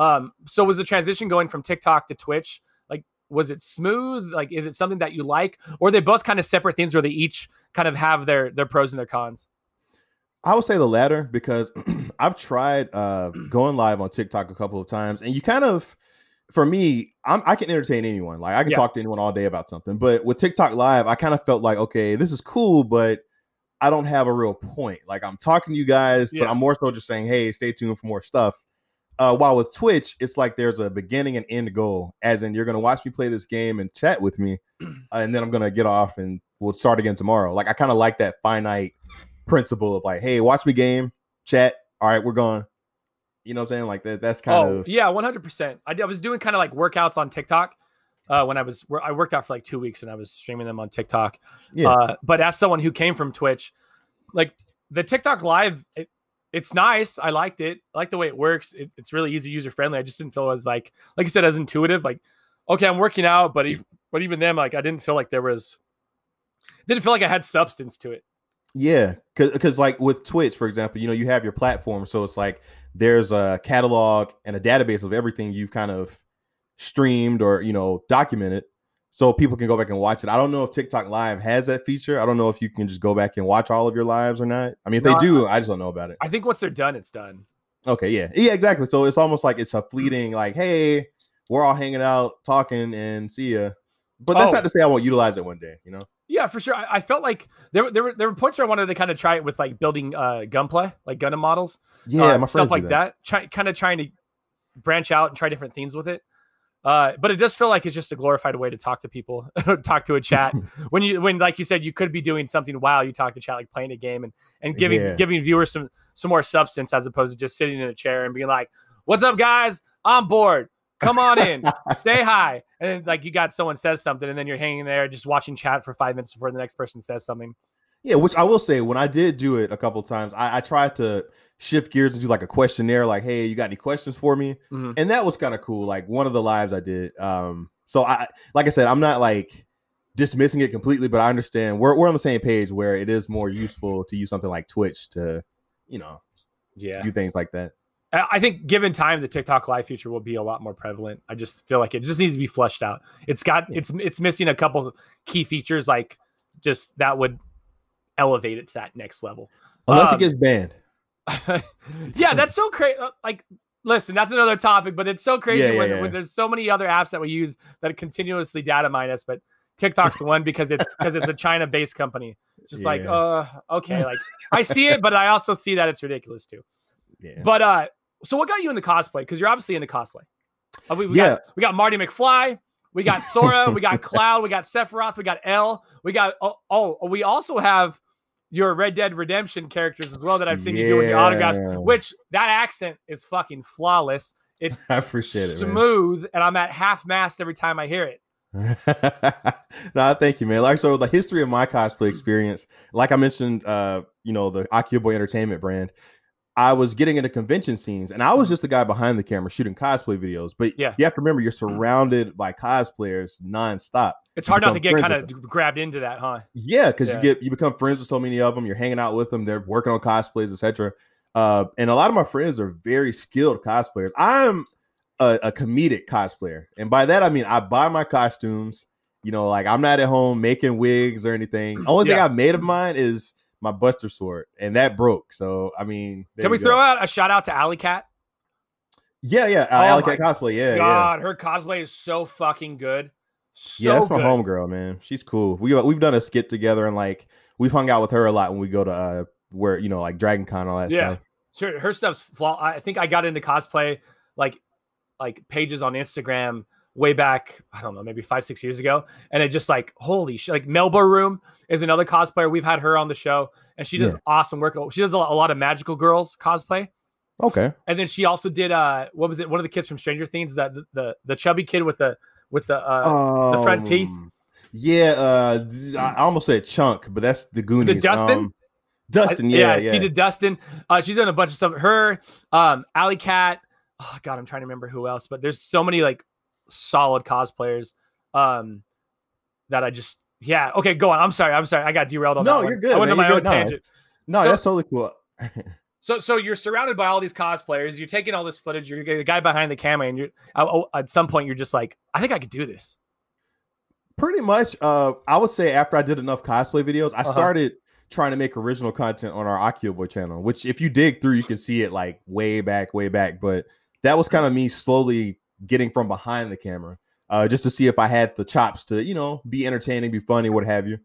Speaker 1: Um, so was the transition going from TikTok to Twitch like was it smooth? Like, is it something that you like, or are they both kind of separate things where they each kind of have their their pros and their cons?
Speaker 2: I would say the latter because [CLEARS THROAT] I've tried uh, [CLEARS THROAT] going live on TikTok a couple of times, and you kind of, for me, I'm, I can entertain anyone. Like I can
Speaker 1: Yeah.
Speaker 2: talk to anyone all day about something. But with TikTok Live, I kind of felt like, okay, this is cool, but I don't have a real point. Like I'm talking to you guys, but I'm more so just saying, hey, stay tuned for more stuff. Uh, while with Twitch, it's like there's a beginning and end goal, as in you're gonna watch me play this game and chat with me, [CLEARS THROAT] and then I'm gonna get off and we'll start again tomorrow. Like I kind of like that finite principle of like, hey, watch me game, chat. All right, we're going. You know what I'm saying? Like that. That's kind
Speaker 1: oh
Speaker 2: of
Speaker 1: yeah, one hundred percent. I I was doing kind of like workouts on TikTok uh, when I was I worked out for like two weeks and I was streaming them on TikTok.
Speaker 2: Yeah.
Speaker 1: Uh, but as someone who came from Twitch, like the TikTok live, it, it's nice. I liked it. I like the way it works. It, it's really easy, user friendly. I just didn't feel as like like you said as intuitive. Like okay, I'm working out, but e- but even then, like I didn't feel like there was didn't feel like I had substance to it.
Speaker 2: Yeah, because like with Twitch, for example, you know, you have your platform, so it's like there's a catalog and a database of everything you've kind of streamed or you know documented, so people can go back and watch it. I don't know if TikTok Live has that feature. I don't know if you can just go back and watch all of your lives or not. I mean, if
Speaker 1: No,
Speaker 2: they do, I just don't know about it.
Speaker 1: I think once they're done, it's done.
Speaker 2: Okay, yeah, yeah, exactly. So it's almost like it's a fleeting, like, hey, we're all hanging out, talking, and see ya. But that's
Speaker 1: Oh.
Speaker 2: not to say I won't utilize it one day. You know?
Speaker 1: Yeah, for sure. I, I felt like there were there were there were points where I wanted to kind of try it with like building uh Gunpla, like Gundam models.
Speaker 2: Yeah,
Speaker 1: uh,
Speaker 2: my
Speaker 1: stuff like
Speaker 2: do
Speaker 1: that. Try, kind of trying to branch out and try different themes with it. Uh, but it does feel like it's just a glorified way to talk to people, [LAUGHS] talk to a chat. [LAUGHS] when you when like you said, you could be doing something while you talk to chat, like playing a game and and giving
Speaker 2: Yeah.
Speaker 1: giving viewers some some more substance as opposed to just sitting in a chair and being like, "What's up, guys? I'm bored. Come on in, say [LAUGHS] hi." And then like you got someone says something, and then you're hanging there just watching chat for five minutes before the next person says something.
Speaker 2: Yeah, which I will say, when I did do it a couple times, I, I tried to shift gears and do like a questionnaire, like, "Hey, you got any questions for me?"
Speaker 1: Mhm.
Speaker 2: And that was kind of cool. Like one of the lives I did. Um, so I, like I said, I'm not like dismissing it completely, but I understand we're we're on the same page where it is more useful to use something like Twitch to, you know,
Speaker 1: Yeah.
Speaker 2: do things like that.
Speaker 1: I I think given time, the TikTok live feature will be a lot more prevalent. I just feel like it just needs to be fleshed out. It's got
Speaker 2: Yeah.
Speaker 1: it's it's missing a couple key features like just that would elevate it to that next level.
Speaker 2: Unless
Speaker 1: Um,
Speaker 2: it gets banned. [LAUGHS]
Speaker 1: yeah, that's so crazy. Like, listen, that's another topic, but it's so crazy
Speaker 2: Yeah, yeah,
Speaker 1: when,
Speaker 2: yeah.
Speaker 1: when there's so many other apps that we use that continuously data mine us, but TikTok's the one because it's because it's a China-based company. It's just like, uh, okay, like [LAUGHS] I see it, but I also see that it's ridiculous too.
Speaker 2: Yeah.
Speaker 1: But uh, so what got you into cosplay? Because you're obviously into cosplay. Uh, we, we
Speaker 2: Yeah.
Speaker 1: got we got Marty McFly, we got Sora, we got [LAUGHS] Cloud, we got Sephiroth, we got L, we got oh, oh we also have your Red Dead Redemption characters as well that I've seen you do with your autographs. Which that accent is fucking flawless. It's [LAUGHS]
Speaker 2: I appreciate it,
Speaker 1: smooth, and I'm at half mast every time I hear it. [LAUGHS]
Speaker 2: no, thank you, man. Like so, the history of my cosplay experience, like I mentioned, uh, you know, the Akio Boy Entertainment brand. I was getting into convention scenes, and I was just the guy behind the camera shooting cosplay videos. But
Speaker 1: Yeah.
Speaker 2: you have to remember, you're surrounded by cosplayers nonstop.
Speaker 1: It's hard not to get kind of grabbed into that, huh?
Speaker 2: Yeah, because
Speaker 1: Yeah.
Speaker 2: you get you become friends with so many of them. You're hanging out with them. They're working on cosplays, etc. Uh, and a lot of my friends are very skilled cosplayers. I'm a, a comedic cosplayer, and by that I mean I buy my costumes. You know, like I'm not at home making wigs or anything. [CLEARS THROAT] Only thing
Speaker 1: Yeah.
Speaker 2: I've made of mine is my Buster sword, and that broke. So I mean,
Speaker 1: Can we throw out a shout out to Alley Cat?
Speaker 2: Yeah, yeah, uh,
Speaker 1: Oh
Speaker 2: Alley Cat cosplay. Yeah, yeah,
Speaker 1: God, her cosplay is so fucking good. So
Speaker 2: yeah. That's my homegirl, man. She's cool. We we've done a skit together, and like we've hung out with her a lot when we go to uh where you know like Dragon Con all that
Speaker 1: Yeah.
Speaker 2: stuff.
Speaker 1: Sure, her stuff's flaw. I think I got into cosplay like like pages on Instagram way back. I don't know, maybe five six years ago, and it just like holy shit. Like Melba Room is another cosplayer. We've had her on the show, and she does
Speaker 2: Yeah.
Speaker 1: awesome work. She does a lot, a lot of magical girls cosplay,
Speaker 2: Okay.
Speaker 1: and then she also did uh what was it? One of the kids from Stranger Things that the the, the chubby kid with the with the uh the front teeth?
Speaker 2: Um, Yeah, uh, I almost said chunk, but that's the Goonies.
Speaker 1: The Dustin?
Speaker 2: Um, Dustin, yeah, yeah.
Speaker 1: she did Dustin. Uh, she's done a bunch of stuff. Her, um, Alley Cat. Oh God, I'm trying to remember who else, but there's so many like solid cosplayers. Um, that I just yeah. Okay, go on. I'm sorry. I'm sorry. I got derailed on
Speaker 2: No,
Speaker 1: that. one.
Speaker 2: you're good,
Speaker 1: I went on
Speaker 2: man.
Speaker 1: my
Speaker 2: You're
Speaker 1: own
Speaker 2: good. No,
Speaker 1: tangent.
Speaker 2: No,
Speaker 1: So-
Speaker 2: that's totally cool. [LAUGHS]
Speaker 1: So so you're surrounded by all these cosplayers. You're taking all this footage. You're the guy behind the camera, and you're uh, oh, at some point you're just like, I think I could do this.
Speaker 2: Pretty much, uh, I would say after I did enough cosplay videos, I
Speaker 1: Uh-huh.
Speaker 2: started trying to make original content on our Akio Boy channel. Which, if you dig through, you can see it like way back, way back. But that was kind of me slowly getting from behind the camera, uh, just to see if I had the chops to, you know, be entertaining, be funny, what have you.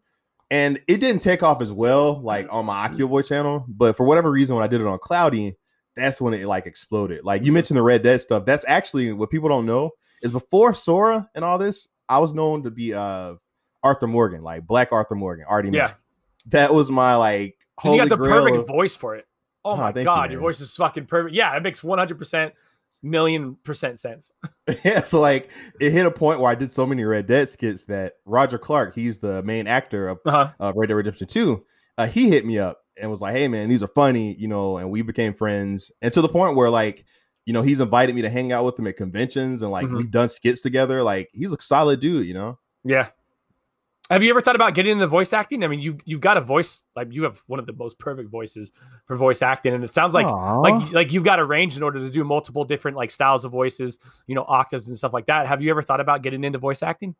Speaker 2: And it didn't take off as well, like on my Akio Boy channel. But for whatever reason, when I did it on Cloudy, that's when it like exploded. Like you mentioned the Red Dead stuff. That's actually what people don't know is before Sora and all this, I was known to be uh Arthur Morgan, like Black Arthur Morgan, Artie.
Speaker 1: Yeah.
Speaker 2: That was my like.
Speaker 1: 'Cause you got the perfect
Speaker 2: of-
Speaker 1: voice for it. Oh
Speaker 2: Oh,
Speaker 1: my
Speaker 2: thank you,
Speaker 1: god, your voice is fucking perfect. Yeah, it makes 100 percent million percent sense. [LAUGHS]
Speaker 2: yeah, so like it hit a point where I did so many Red Dead skits that Roger Clark, he's the main actor of
Speaker 1: Uh-huh.
Speaker 2: uh, Red Dead Redemption 2, uh, he hit me up and was like, "Hey man, these are funny," you know, and we became friends. And to the point where like, you know, he's invited me to hang out with him at conventions and like
Speaker 1: Mhm.
Speaker 2: we've done skits together. Like he's a solid dude, you know.
Speaker 1: Yeah. Have you ever thought about getting into voice acting? I mean, you you've got a voice like you have one of the most perfect voices for voice acting, and it sounds like
Speaker 2: Aw.
Speaker 1: like like you've got a range in order to do multiple different like styles of voices, you know, octaves and stuff like that. Have you ever thought about getting into voice acting?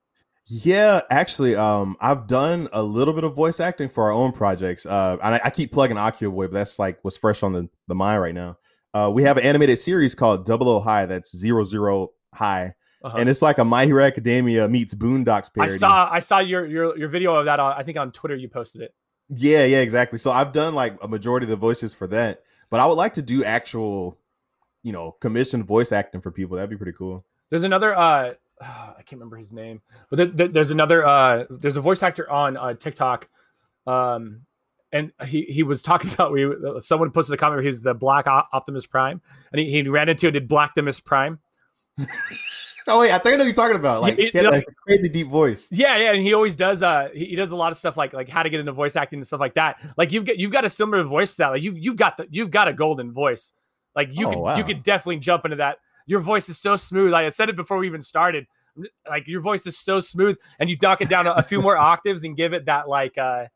Speaker 2: Yeah, actually, um, I've done a little bit of voice acting for our own projects. Uh, and I, I keep plugging Boy, but that's like what's fresh on the, the mind right now. Uh, we have an animated series called Double O High. That's zero zero high,
Speaker 1: Uh-huh.
Speaker 2: and it's like a My Hero Academia meets Boondocks parody.
Speaker 1: I saw I saw your your your video of that. On, I think on Twitter you posted it.
Speaker 2: Yeah, yeah, exactly. So I've done like a majority of the voices for that, but I would like to do actual, you know, commissioned voice acting for people. That'd be pretty cool.
Speaker 1: There's another. uh [SIGHS] I can't remember his name, but there, there- there's another. uh There's a voice actor on uh, TikTok, um, and he he was talking [LAUGHS] about we. Someone posted a comment where he's the Black Optimus Prime, and he, he ran into it did Black Optimus Prime. [LAUGHS]
Speaker 2: Oh wait, I think I know what you're talking about. Like,
Speaker 1: It-
Speaker 2: he had like a crazy deep voice.
Speaker 1: Yeah, yeah, and he always does. Uh, he, he does a lot of stuff like like how to get into voice acting and stuff like that. Like you've got you've got a similar voice style. Like you've you've got the you've got a golden voice. Like you
Speaker 2: Oh,
Speaker 1: could
Speaker 2: wow.
Speaker 1: you could definitely jump into that. Your voice is so smooth. Like I said it before we even started. Like your voice is so smooth, and you knock it down a, a few more [LAUGHS] octaves and give it that like uh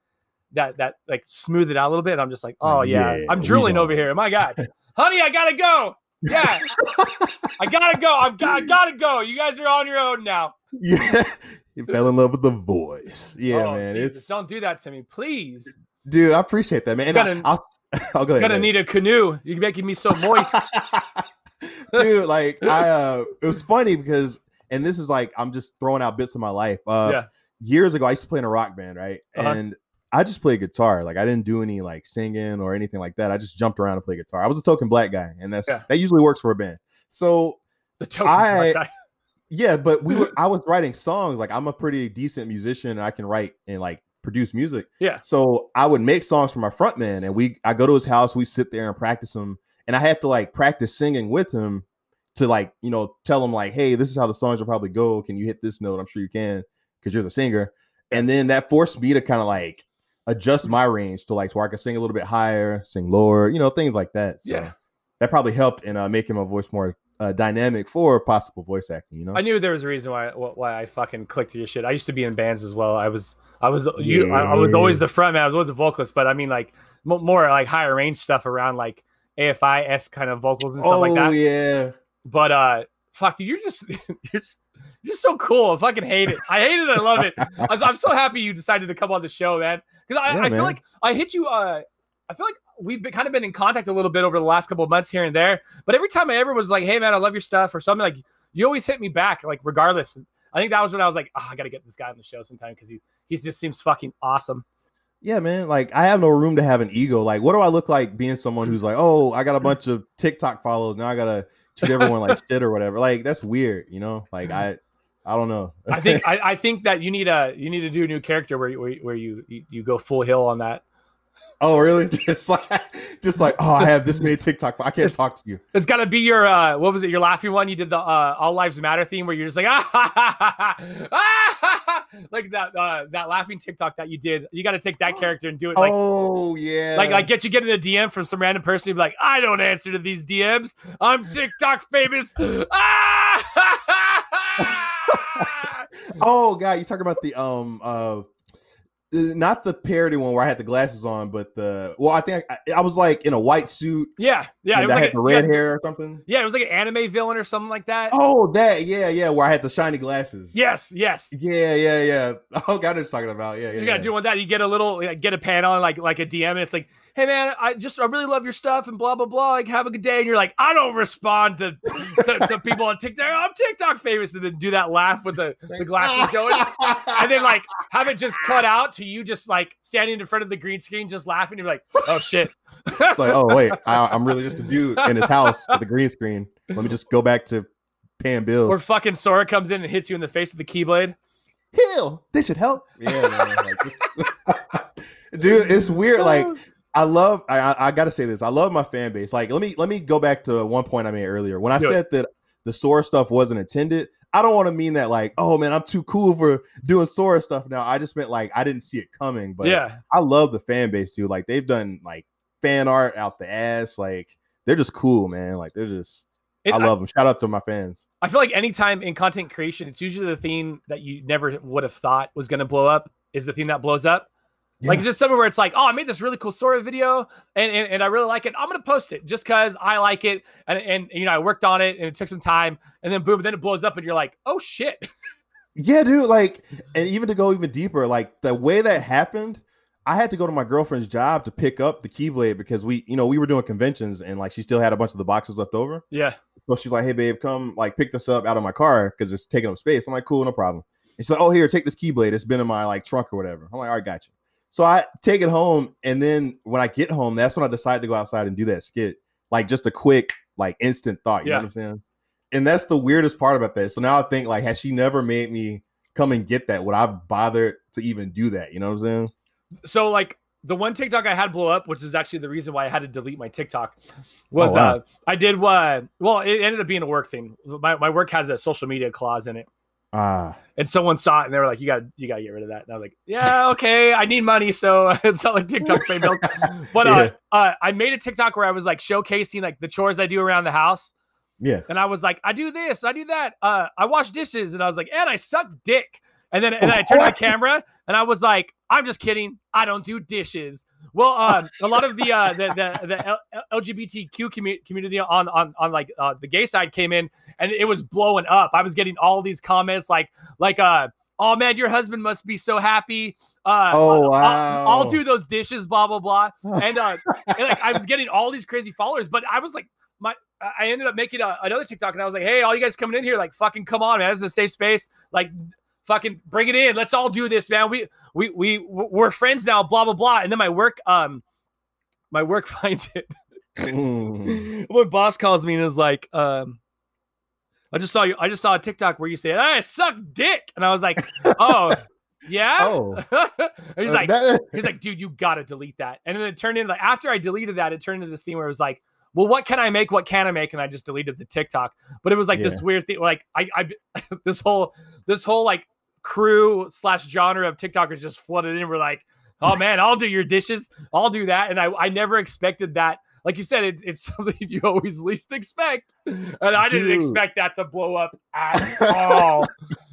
Speaker 1: that that like smooth it out a little bit. I'm just like, oh yeah,
Speaker 2: Yeah,
Speaker 1: I'm
Speaker 2: we
Speaker 1: drooling over here. My God, [LAUGHS] honey, I gotta go. Yeah, I gotta go. I'm, I gotta go. You guys are on your own now.
Speaker 2: Yeah, [LAUGHS] he fell in love with the voice. Yeah,
Speaker 1: Oh,
Speaker 2: man.
Speaker 1: Jesus,
Speaker 2: It's
Speaker 1: don't do that to me, please.
Speaker 2: dude, I appreciate that, man. I, I'll, [LAUGHS] I'll go
Speaker 1: I'm
Speaker 2: ahead.
Speaker 1: gonna
Speaker 2: man.
Speaker 1: need a canoe. You're making me so moist. [LAUGHS]
Speaker 2: dude like i uh it was funny because and this is like i'm just throwing out bits of my life uh
Speaker 1: Yeah.
Speaker 2: years ago i used to play in a rock band right
Speaker 1: Uh-huh.
Speaker 2: and i just played guitar like i didn't do any like singing or anything like that i just jumped around and played guitar i was a token black guy and that's
Speaker 1: Yeah.
Speaker 2: that usually works for a band so
Speaker 1: the token
Speaker 2: I-
Speaker 1: black guy.
Speaker 2: yeah but we were i was [LAUGHS] writing songs like i'm a pretty decent musician and i can write and like produce music
Speaker 1: Yeah.
Speaker 2: so i would make songs for my front man and we i go to his house we sit there and practice them and i have to like practice singing with him to like you know tell him like hey this is how the songs will probably go can you hit this note i'm sure you can because you're the singer and then that forced me to kind of like adjust my range to like to where i could sing a little bit higher sing lower you know things like that so
Speaker 1: Yeah.
Speaker 2: that probably helped in uh, making my voice more uh, dynamic for possible voice acting you know
Speaker 1: I knew there was a reason why why I fucking clicked to your shit. I used to be in bands as well. I was I was you I, I was always the front man. I was always the vocalist, but I mean like mo- more like higher range stuff around like AFI s kind of vocals and stuff
Speaker 2: oh
Speaker 1: like that.
Speaker 2: yeah
Speaker 1: But uh, fuck, dude, you're just [LAUGHS] you're just you're just so cool. I fucking hate it. I hate it. I love it. I I'm so happy you decided to come on the show, man. Because I,
Speaker 2: Yeah,
Speaker 1: I feel
Speaker 2: man.
Speaker 1: like I hit you. Uh, I feel like we've been, kind of been in contact a little bit over the last couple of months here and there. But every time I ever was like, "Hey, man, I love your stuff," or something like, you always hit me back, like regardless. I think that was when I was like, oh, I got to get this guy on the show sometime because he he just seems fucking awesome.
Speaker 2: Yeah, man. Like I have no room to have an ego. Like, what do I look like being someone who's like, oh, I got a bunch of TikTok follows. Now I gotta treat everyone like [LAUGHS] shit or whatever. Like, that's weird, you know? Like I I don't know.
Speaker 1: I think [LAUGHS] I, I think that you need a you need to do a new character where you- where, you- where you, you you go full hill on that.
Speaker 2: Oh really? [LAUGHS] Just like just like, oh, I have this many [LAUGHS] TikTok. I can't talk to you.
Speaker 1: It's got to be your uh, what was it? Your laughing one. You did the uh, All Lives Matter theme where you're just like ah, ha, ha, ha, ah, ha, ha," like that uh, that laughing TikTok that you did. You got to take that character and do it like
Speaker 2: oh yeah.
Speaker 1: like like get you getting a DM from some random person. And be like, I don't answer to these DMs. I'm TikTok famous. [LAUGHS] Ah, ha, ha, ha."
Speaker 2: oh god, you talking about the um uh not the parody one where I had the glasses on, but the well, I think I, I was like in a white suit
Speaker 1: yeah, yeah. It
Speaker 2: and
Speaker 1: was
Speaker 2: I
Speaker 1: like
Speaker 2: had
Speaker 1: a,
Speaker 2: the red
Speaker 1: yeah,
Speaker 2: hair or something.
Speaker 1: yeah, it was like an anime villain or something like that.
Speaker 2: Oh, that yeah, yeah, where I had the shiny glasses.
Speaker 1: Yes, yes.
Speaker 2: Yeah, yeah, yeah. [LAUGHS] Oh, God, I know what you're talking about. Yeah, yeah.
Speaker 1: You gotta
Speaker 2: yeah.
Speaker 1: do one that. You get a little, like, get a pan on like like a DM, and it's like, hey man, I just I really love your stuff and blah blah blah. Like, have a good day. And you're like, I don't respond to [LAUGHS] to, to people on TikTok. I'm TikTok famous, and then do that laugh with the, the glasses [LAUGHS] going, and then like have it just cut out to you just like standing in front of the green screen, just laughing. You're like, oh shit.
Speaker 2: it's like, oh wait, [LAUGHS] I, I'm really just a dude in his house with a green screen. Let me just go back to paying bills.
Speaker 1: or fucking Sora comes in and hits you in the face with the keyblade.
Speaker 2: Hell, this should help. Yeah, man, like, dude, it's weird. Like, I love. I, I, I gotta say this. I love my fan base. Like, let me let me go back to one point I made earlier when I
Speaker 1: it.
Speaker 2: said that the Sora stuff wasn't intended. I don't want to mean that like, oh man, I'm too cool for doing Sora stuff now. I just meant like I didn't see it coming. But
Speaker 1: yeah,
Speaker 2: I love the fan base too. Like they've done like fan art out the ass. Like they're just cool, man. Like they're just.
Speaker 1: It-
Speaker 2: I love them. Shout out to my fans.
Speaker 1: I feel like anytime in content creation, it's usually the theme that you never would have thought was going to blow up is the theme that blows up. Like
Speaker 2: Yeah.
Speaker 1: it's just somewhere where it's like, oh, I made this really cool Sora video and, and, and I really like it. I'm gonna post it just because I like it. And, and you know, I worked on it and it took some time and then boom, then it blows up and you're like, oh shit.
Speaker 2: Yeah, dude. Like, [LAUGHS] and even to go even deeper, like the way that happened, I had to go to my girlfriend's job to pick up the Keyblade because we, you know, we were doing conventions and like she still had a bunch of the boxes left over.
Speaker 1: Yeah.
Speaker 2: So she's like, "Hey, babe, come like pick this up out of my car because it's taking up space." I'm like, "Cool, no problem." And she's like, "Oh, here, take this Keyblade. It's been in my like trunk or whatever." I'm like, "All right, got you." So I take it home, and then when I get home, that's when I decide to go outside and do that skit, like just a quick like instant thought. You
Speaker 1: Yeah.
Speaker 2: know what I'm saying? And that's the weirdest part about that. So now I think like, has she never made me come and get that? Would I have bothered to even do that? You know what I'm saying?
Speaker 1: so like the one TikTok I had blow up, which is actually the reason why I had to delete my TikTok, was
Speaker 2: Oh, wow.
Speaker 1: uh I did what well, it ended up being a work thing. My my work has a social media clause in it.
Speaker 2: Ah,
Speaker 1: And someone saw it and they were like, You got you gotta get rid of that. And I was like, Yeah, okay, I need money, so [LAUGHS] it's not like TikTok's paying bills. [LAUGHS] But uh,
Speaker 2: Yeah.
Speaker 1: uh I made a TikTok where I was like showcasing like the chores I do around the house.
Speaker 2: yeah.
Speaker 1: And I was like, I do this, I do that. Uh, I wash dishes, and I was like, and I suck dick. And then and I turned the [LAUGHS]
Speaker 2: What?
Speaker 1: camera, and I was like, I'm just kidding. I don't do dishes. Well, [LAUGHS] um, a lot of the uh, the the, the L- LGBTQ commu- community on on on like uh, the gay side came in, and it was blowing up. I was getting all these comments like like uh. Oh man, your husband must be so happy. Uh,
Speaker 2: Oh,
Speaker 1: I'll, I'll do those dishes, blah blah blah. [LAUGHS] And uh, and like I was getting all these crazy followers, but I was like, my I I ended up making a, another TikTok, and I was like, hey, all you guys coming in here, like fucking come on, man, this is a safe space, like fucking bring it in, let's all do this, man. We we we we're friends now, blah blah blah. And then my work, um, my work [LAUGHS] finds it. My boss calls me and is like, um. I just saw you. I just saw a TikTok where you said, "I suck dick," and I was like, [LAUGHS] "Oh, yeah."
Speaker 2: Oh. [LAUGHS]
Speaker 1: he's
Speaker 2: Uh,
Speaker 1: like,
Speaker 2: that-
Speaker 1: He's like, dude, you gotta delete that. And then it turned into like after I deleted that, it turned into the scene where it was like, well, what can I make? What can I make? And I just deleted the TikTok. But it was like this weird thing, like I, I, this whole, this whole like crew slash genre of TikTokers just flooded in. We're like, oh man, I'll do your dishes, I'll do that. And I, I never expected that. Like you said, it, it's [LAUGHS] something you always least expect, and I didn't
Speaker 2: Dude.
Speaker 1: expect that to blow up at [LAUGHS] all.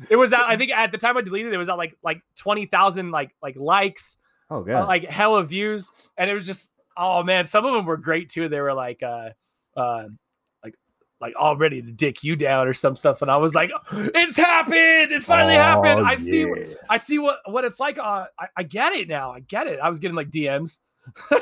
Speaker 1: it was at, I think at the time I deleted it, it was at like like twenty thousand like like likes
Speaker 2: oh
Speaker 1: uh,
Speaker 2: god.
Speaker 1: like hella views and it was just oh man some of them were great too they were like uh uh like like all ready to dick you down or some stuff. And i was like [GASPS] it's happened. It's finally happened.
Speaker 2: Oh,
Speaker 1: i see i see what what it's like uh I, I get it now. I get it. I was getting like dms [LAUGHS]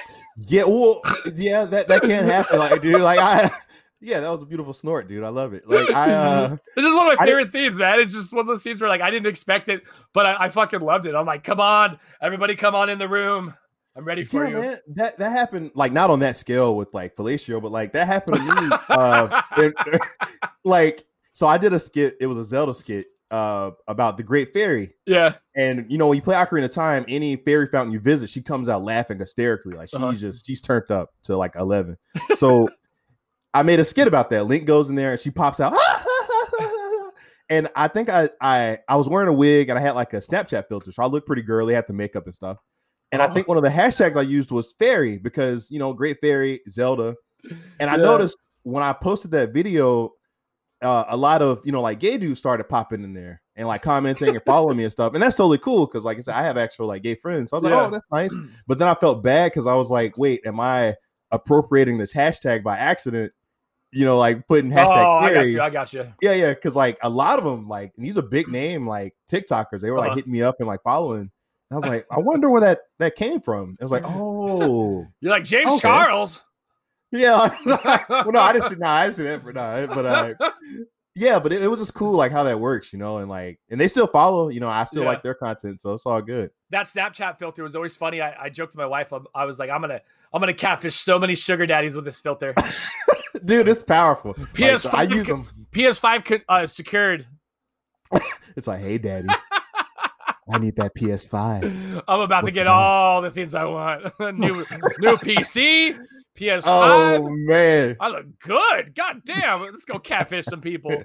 Speaker 2: Yeah, well, yeah, that that can't happen. Like, dude, like I, [LAUGHS] yeah, that was a beautiful snort, dude. I love it. Like I, uh, [LAUGHS]
Speaker 1: this is one of my favorite themes man. It's just one of those scenes where like i didn't expect it but i, I fucking loved it. I'm like come on everybody come on in the room i'm ready for
Speaker 2: yeah,
Speaker 1: you
Speaker 2: man, that that happened. Like not on that scale with like Felicio, but like that happened to me. uh, [LAUGHS] and, [LAUGHS] like, so I did a skit. It was a Zelda skit uh about the Great Fairy.
Speaker 1: yeah
Speaker 2: And you know, when you play Ocarina of Time, any fairy fountain you visit, she comes out laughing hysterically. Like she's
Speaker 1: Uh-huh.
Speaker 2: just she's turned up to like 11. So I made a skit about that. Link goes in there and she pops out. [LAUGHS] and I think I I I was wearing a wig and I had like a Snapchat filter, so I looked pretty girly, had the makeup and stuff. And I
Speaker 1: Oh.
Speaker 2: think one of the hashtags I used was fairy because you know, Great Fairy, Zelda. And I
Speaker 1: Yeah.
Speaker 2: noticed when I posted that video, uh, a lot of you know like gay dudes started popping in there and like commenting and following me and stuff, and that's totally cool because like I said, I have actual like gay friends. So I was like, oh, that's nice. But then I felt bad because I was like, wait, am I appropriating this hashtag by accident? You know, like putting
Speaker 1: oh
Speaker 2: hashtag
Speaker 1: i got
Speaker 2: fairy.
Speaker 1: you i got you
Speaker 2: yeah, yeah, because like a lot of them, like and these are big name like TikTokers. They were like
Speaker 1: Uh-huh.
Speaker 2: hitting me up and like following. I was like, I wonder where that that came from. It was like, oh, [LAUGHS]
Speaker 1: you're like james
Speaker 2: Okay.
Speaker 1: charles
Speaker 2: yeah. [LAUGHS] well, no, I didn't see. [LAUGHS] No, I didn't see that for no, but uh, yeah, but it, it was just cool, like how that works, you know, and like, and they still follow, you know, I still
Speaker 1: Yeah.
Speaker 2: like their content, so it's all good.
Speaker 1: that Snapchat filter was always funny. I, I joked to my wife. I, I was like, I'm gonna I'm gonna catfish so many sugar daddies with this filter.
Speaker 2: Dude, it's powerful.
Speaker 1: PS5
Speaker 2: so I use them.
Speaker 1: PS5 uh, secured.
Speaker 2: It's like, hey, daddy, I need that PS5.
Speaker 1: I'm about to get
Speaker 2: the
Speaker 1: all the things I want. [LAUGHS] new new [LAUGHS] PC, PS5.
Speaker 2: Oh man,
Speaker 1: I look good. God damn. Let's go catfish some people. [LAUGHS]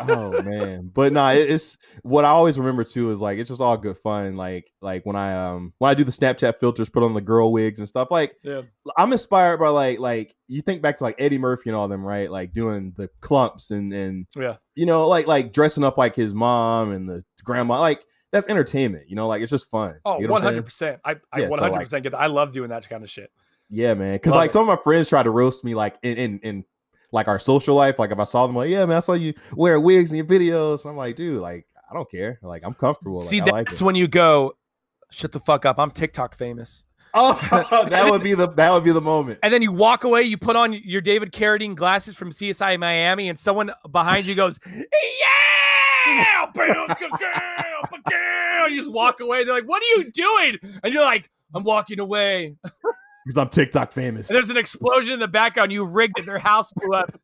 Speaker 2: oh man but no it, it's what i always remember too is like it's just all good fun like like when i um when i do the snapchat filters put on the girl wigs and stuff like
Speaker 1: Yeah.
Speaker 2: i'm inspired by like like you think back to like eddie murphy and all them right like doing the Klumps and and
Speaker 1: Yeah.
Speaker 2: you know like like dressing up like his mom and the grandma like that's entertainment you know like it's just fun
Speaker 1: Oh,
Speaker 2: what I'm
Speaker 1: 100%. I, I
Speaker 2: Yeah,
Speaker 1: 100%
Speaker 2: like-
Speaker 1: get that. I love doing that kind of shit.
Speaker 2: Yeah, man. Because like
Speaker 1: it.
Speaker 2: some of my friends try to roast me, like in, in in like our social life. Like if I saw them, like, yeah, man, I saw you wear wigs in your videos. And I'm like, dude, like I don't care. Like I'm comfortable. Like,
Speaker 1: See, that's
Speaker 2: like
Speaker 1: when you go, shut the fuck up. I'm TikTok famous.
Speaker 2: Oh, [LAUGHS] [LAUGHS] that would be the that would be the moment.
Speaker 1: And then you walk away, you put on your David Carradine glasses from CSI Miami, and someone behind you goes, [LAUGHS] Yeah! [LAUGHS] you just walk away. They're like, What are you doing? And you're like, I'm walking away. [LAUGHS]
Speaker 2: because I'm TikTok famous.
Speaker 1: And there's an explosion in the background. You rigged it. Their house blew up.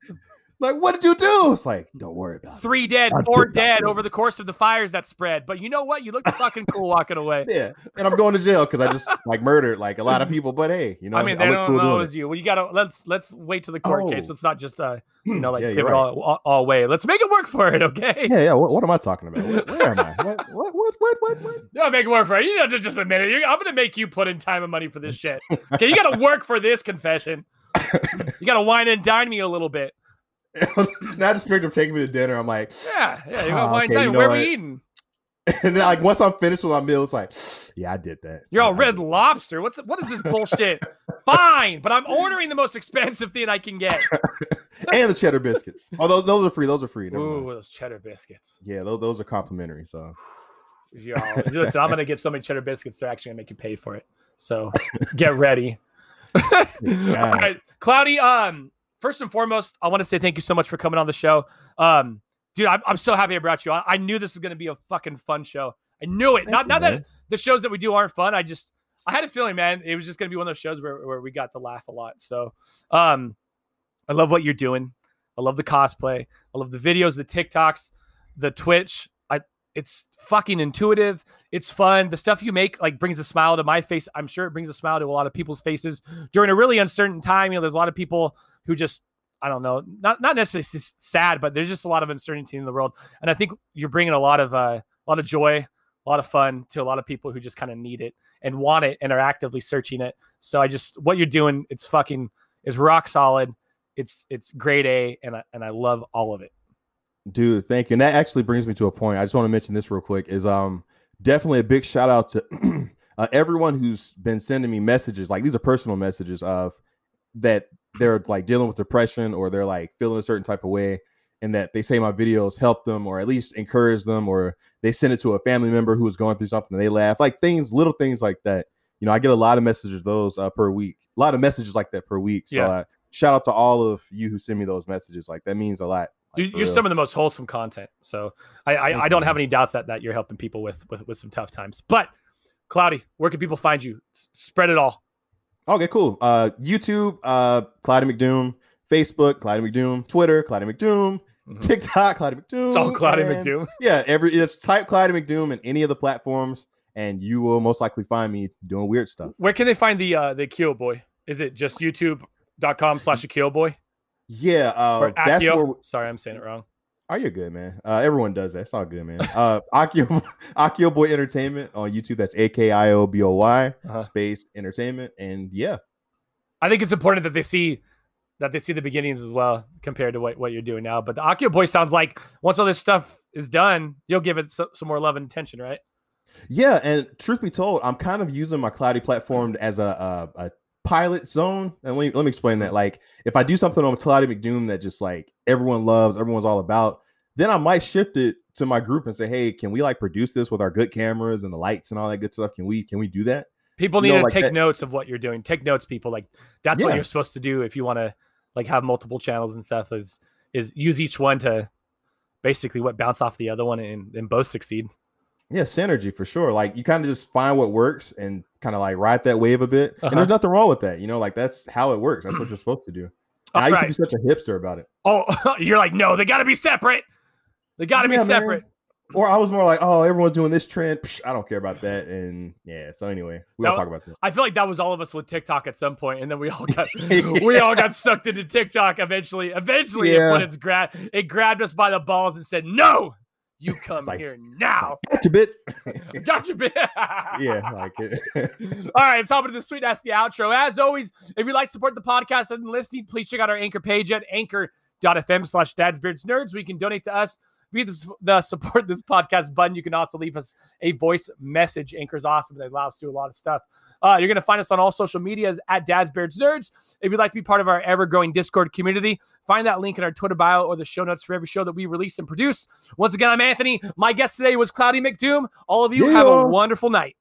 Speaker 2: Like, what did you do? It's like, don't worry about it.
Speaker 1: Three dead,
Speaker 2: I'm
Speaker 1: four dead over the course of the fires that spread. But you know what? You looked fucking cool [LAUGHS] walking away.
Speaker 2: Yeah, and I'm going to jail because I just like murdered like a lot of people. But hey, you know,
Speaker 1: I mean, they don't
Speaker 2: cool
Speaker 1: know it was you. Well, you gotta let's let's wait to the court case.
Speaker 2: Oh.
Speaker 1: Let's not just uh [CLEARS THROAT] you know like
Speaker 2: Yeah,
Speaker 1: give
Speaker 2: you're
Speaker 1: it
Speaker 2: right.
Speaker 1: all, all all away. Let's make it work for it, okay?
Speaker 2: Yeah, yeah. What, what am I talking about? Where, where am I? [LAUGHS] What, what, what, what, what, what? [LAUGHS]
Speaker 1: No, make it work for it. You know, just, just a minute. You- I'm gonna make you put in time and money for this shit. Okay, you gotta work for this confession. [COUGHS] You gotta wine and dine me a little bit. [LAUGHS]
Speaker 2: now I just pictured him taking me to dinner. I'm like,
Speaker 1: Yeah, yeah. You gotta
Speaker 2: Ah,
Speaker 1: wine
Speaker 2: okay, you know
Speaker 1: Where
Speaker 2: what?
Speaker 1: we eating? [LAUGHS]
Speaker 2: and then like once I'm finished with my meal, it's like, yeah, I did that.
Speaker 1: You're all
Speaker 2: I
Speaker 1: red lobster. What's what is this bullshit? [LAUGHS] Fine, but I'm ordering the most expensive thing I can get.
Speaker 2: and the cheddar biscuits. Oh, those, those are free. Those are free.
Speaker 1: Ooh,
Speaker 2: mind.
Speaker 1: those cheddar biscuits.
Speaker 2: Yeah, those, those are complimentary. So [SIGHS]
Speaker 1: Yo, listen, I'm gonna get so many cheddar biscuits. They're actually gonna make you pay for it. So get ready. All right, Cloudy. Um, first and foremost, I want to say thank you so much for coming on the show. Um, dude, I'm, I'm so happy I brought you on. I knew this was gonna be a fucking fun show. I knew it.
Speaker 2: Thank
Speaker 1: Not
Speaker 2: you,
Speaker 1: not that the shows that we do aren't fun. I just I had a feeling, man, it was just gonna be one of those shows where, where we got to laugh a lot. So um I love what you're doing. I love the cosplay. I love the videos, the TikToks, the Twitch. I it's fucking intuitive. It's fun. The stuff you make like brings a smile to my face. I'm sure it brings a smile to a lot of people's faces during a really uncertain time. You know, there's a lot of people who just I don't know, not not necessarily sad, but there's just a lot of uncertainty in the world. And I think you're bringing a lot of uh, a lot of joy, a lot of fun to a lot of people who just kind of need it and want it and are actively searching it. So I just what you're doing, it's fucking is rock solid. It's it's grade A, and I, and I love all of it.
Speaker 2: dude thank you and that actually brings me to a point i just want to mention this real quick is um definitely a big shout out to [CLEARS THROAT] uh, everyone who's been sending me messages like these are personal messages of that they're like dealing with depression or they're like feeling a certain type of way and that they say my videos help them or at least encourage them or they send it to a family member who is going through something and they laugh like things little things like that you know i get a lot of messages those uh, per week a lot of messages like that per week so
Speaker 1: Yeah.
Speaker 2: uh, shout out to all of you who send me those messages like that means a lot like,
Speaker 1: you're some of the most wholesome content. So I I, I don't have any doubts that that you're helping people with with with some tough times. But Cloudy, where can people find you? S- spread it all.
Speaker 2: Okay, cool. Uh, YouTube, uh, Cloudy McDoom, Facebook, Cloudy McDoom, Twitter, Cloudy McDoom,
Speaker 1: Mhm.
Speaker 2: TikTok, Cloudy McDoom.
Speaker 1: It's all Cloudy
Speaker 2: and-
Speaker 1: McDoom. [LAUGHS]
Speaker 2: Yeah, every it's type Cloudy McDoom in any of the platforms, and you will most likely find me doing weird stuff.
Speaker 1: Where can they find the uh the Akio boy? Is it just youtube.com slash Akio boy?
Speaker 2: Yeah, uh, that's where.
Speaker 1: Sorry, I'm saying it wrong.
Speaker 2: Oh, you're good, man. Uh, everyone does that. It's all good, man. Uh, [LAUGHS] Akio, [LAUGHS] Akio Boy Entertainment on YouTube. That's A K I O B O Y
Speaker 1: Uh-huh.
Speaker 2: space Entertainment, and yeah,
Speaker 1: I think it's important that they see that they see the beginnings as well compared to what, what you're doing now. But the Akio boy sounds like once all this stuff is done, you'll give it so, some more love and attention, right?
Speaker 2: Yeah, and truth be told, I'm kind of using my cloudy platform as a a, a pilot zone. And let me, let me explain that. Like, if I do something on Cloudy McDoom that just like everyone loves, everyone's all about, then I might shift it to my group and say, hey, can we like produce this with our good cameras and the lights and all that good stuff? Can we can we do that?
Speaker 1: People
Speaker 2: You
Speaker 1: need
Speaker 2: know,
Speaker 1: to
Speaker 2: like
Speaker 1: take
Speaker 2: that-
Speaker 1: notes of what you're doing. Take notes, people. Like that's what you're supposed to do if you want to like have multiple channels and stuff. Is is use each one to basically what bounce off the other one and, and both succeed.
Speaker 2: Yeah, synergy for sure. Like you kind of just find what works and kind of like ride that wave a bit.
Speaker 1: Uh-huh.
Speaker 2: And there's nothing wrong with that. You know, like that's how it works. That's what you're [CLEARS THROAT] supposed to do. And I used
Speaker 1: right.
Speaker 2: to be such a hipster about it.
Speaker 1: Oh, [LAUGHS] you're like no, they got to be separate. They got to
Speaker 2: Yeah,
Speaker 1: be
Speaker 2: man.
Speaker 1: separate.
Speaker 2: Or I was more like, oh, everyone's doing this trend. Psh, I don't care about that. And yeah, so anyway, we'll
Speaker 1: Now-
Speaker 2: talk about that.
Speaker 1: I feel like that was all of us with TikTok at some point, and then we all got [LAUGHS] [LAUGHS] we all got sucked into TikTok eventually. Eventually,
Speaker 2: Yeah.
Speaker 1: it put its grab it grabbed us by the balls and said, "No, you come
Speaker 2: Like-
Speaker 1: here now."
Speaker 2: Gotcha, bit. [LAUGHS]
Speaker 1: Gotcha, bit. [LAUGHS]
Speaker 2: yeah, like it. [LAUGHS]
Speaker 1: All right, let's to into the sweet the outro. As always, if you'd like to support the podcast and listening, please check out our anchor page at anchor.fm slash dadsbeardsnerds. We can donate to us via the, the support [LAUGHS] this podcast button. You can also leave us a voice message. Anchor's awesome. They allow us to do a lot of stuff. Uh, you're going to find us on all social medias at Dad's Beards Nerds. If you'd like to be part of our ever growing Discord community, find that link in our Twitter bio or the show notes for every show that we release and produce. Once again, I'm Anthony. My guest today was Cloudy McDoom. All of you have a wonderful night.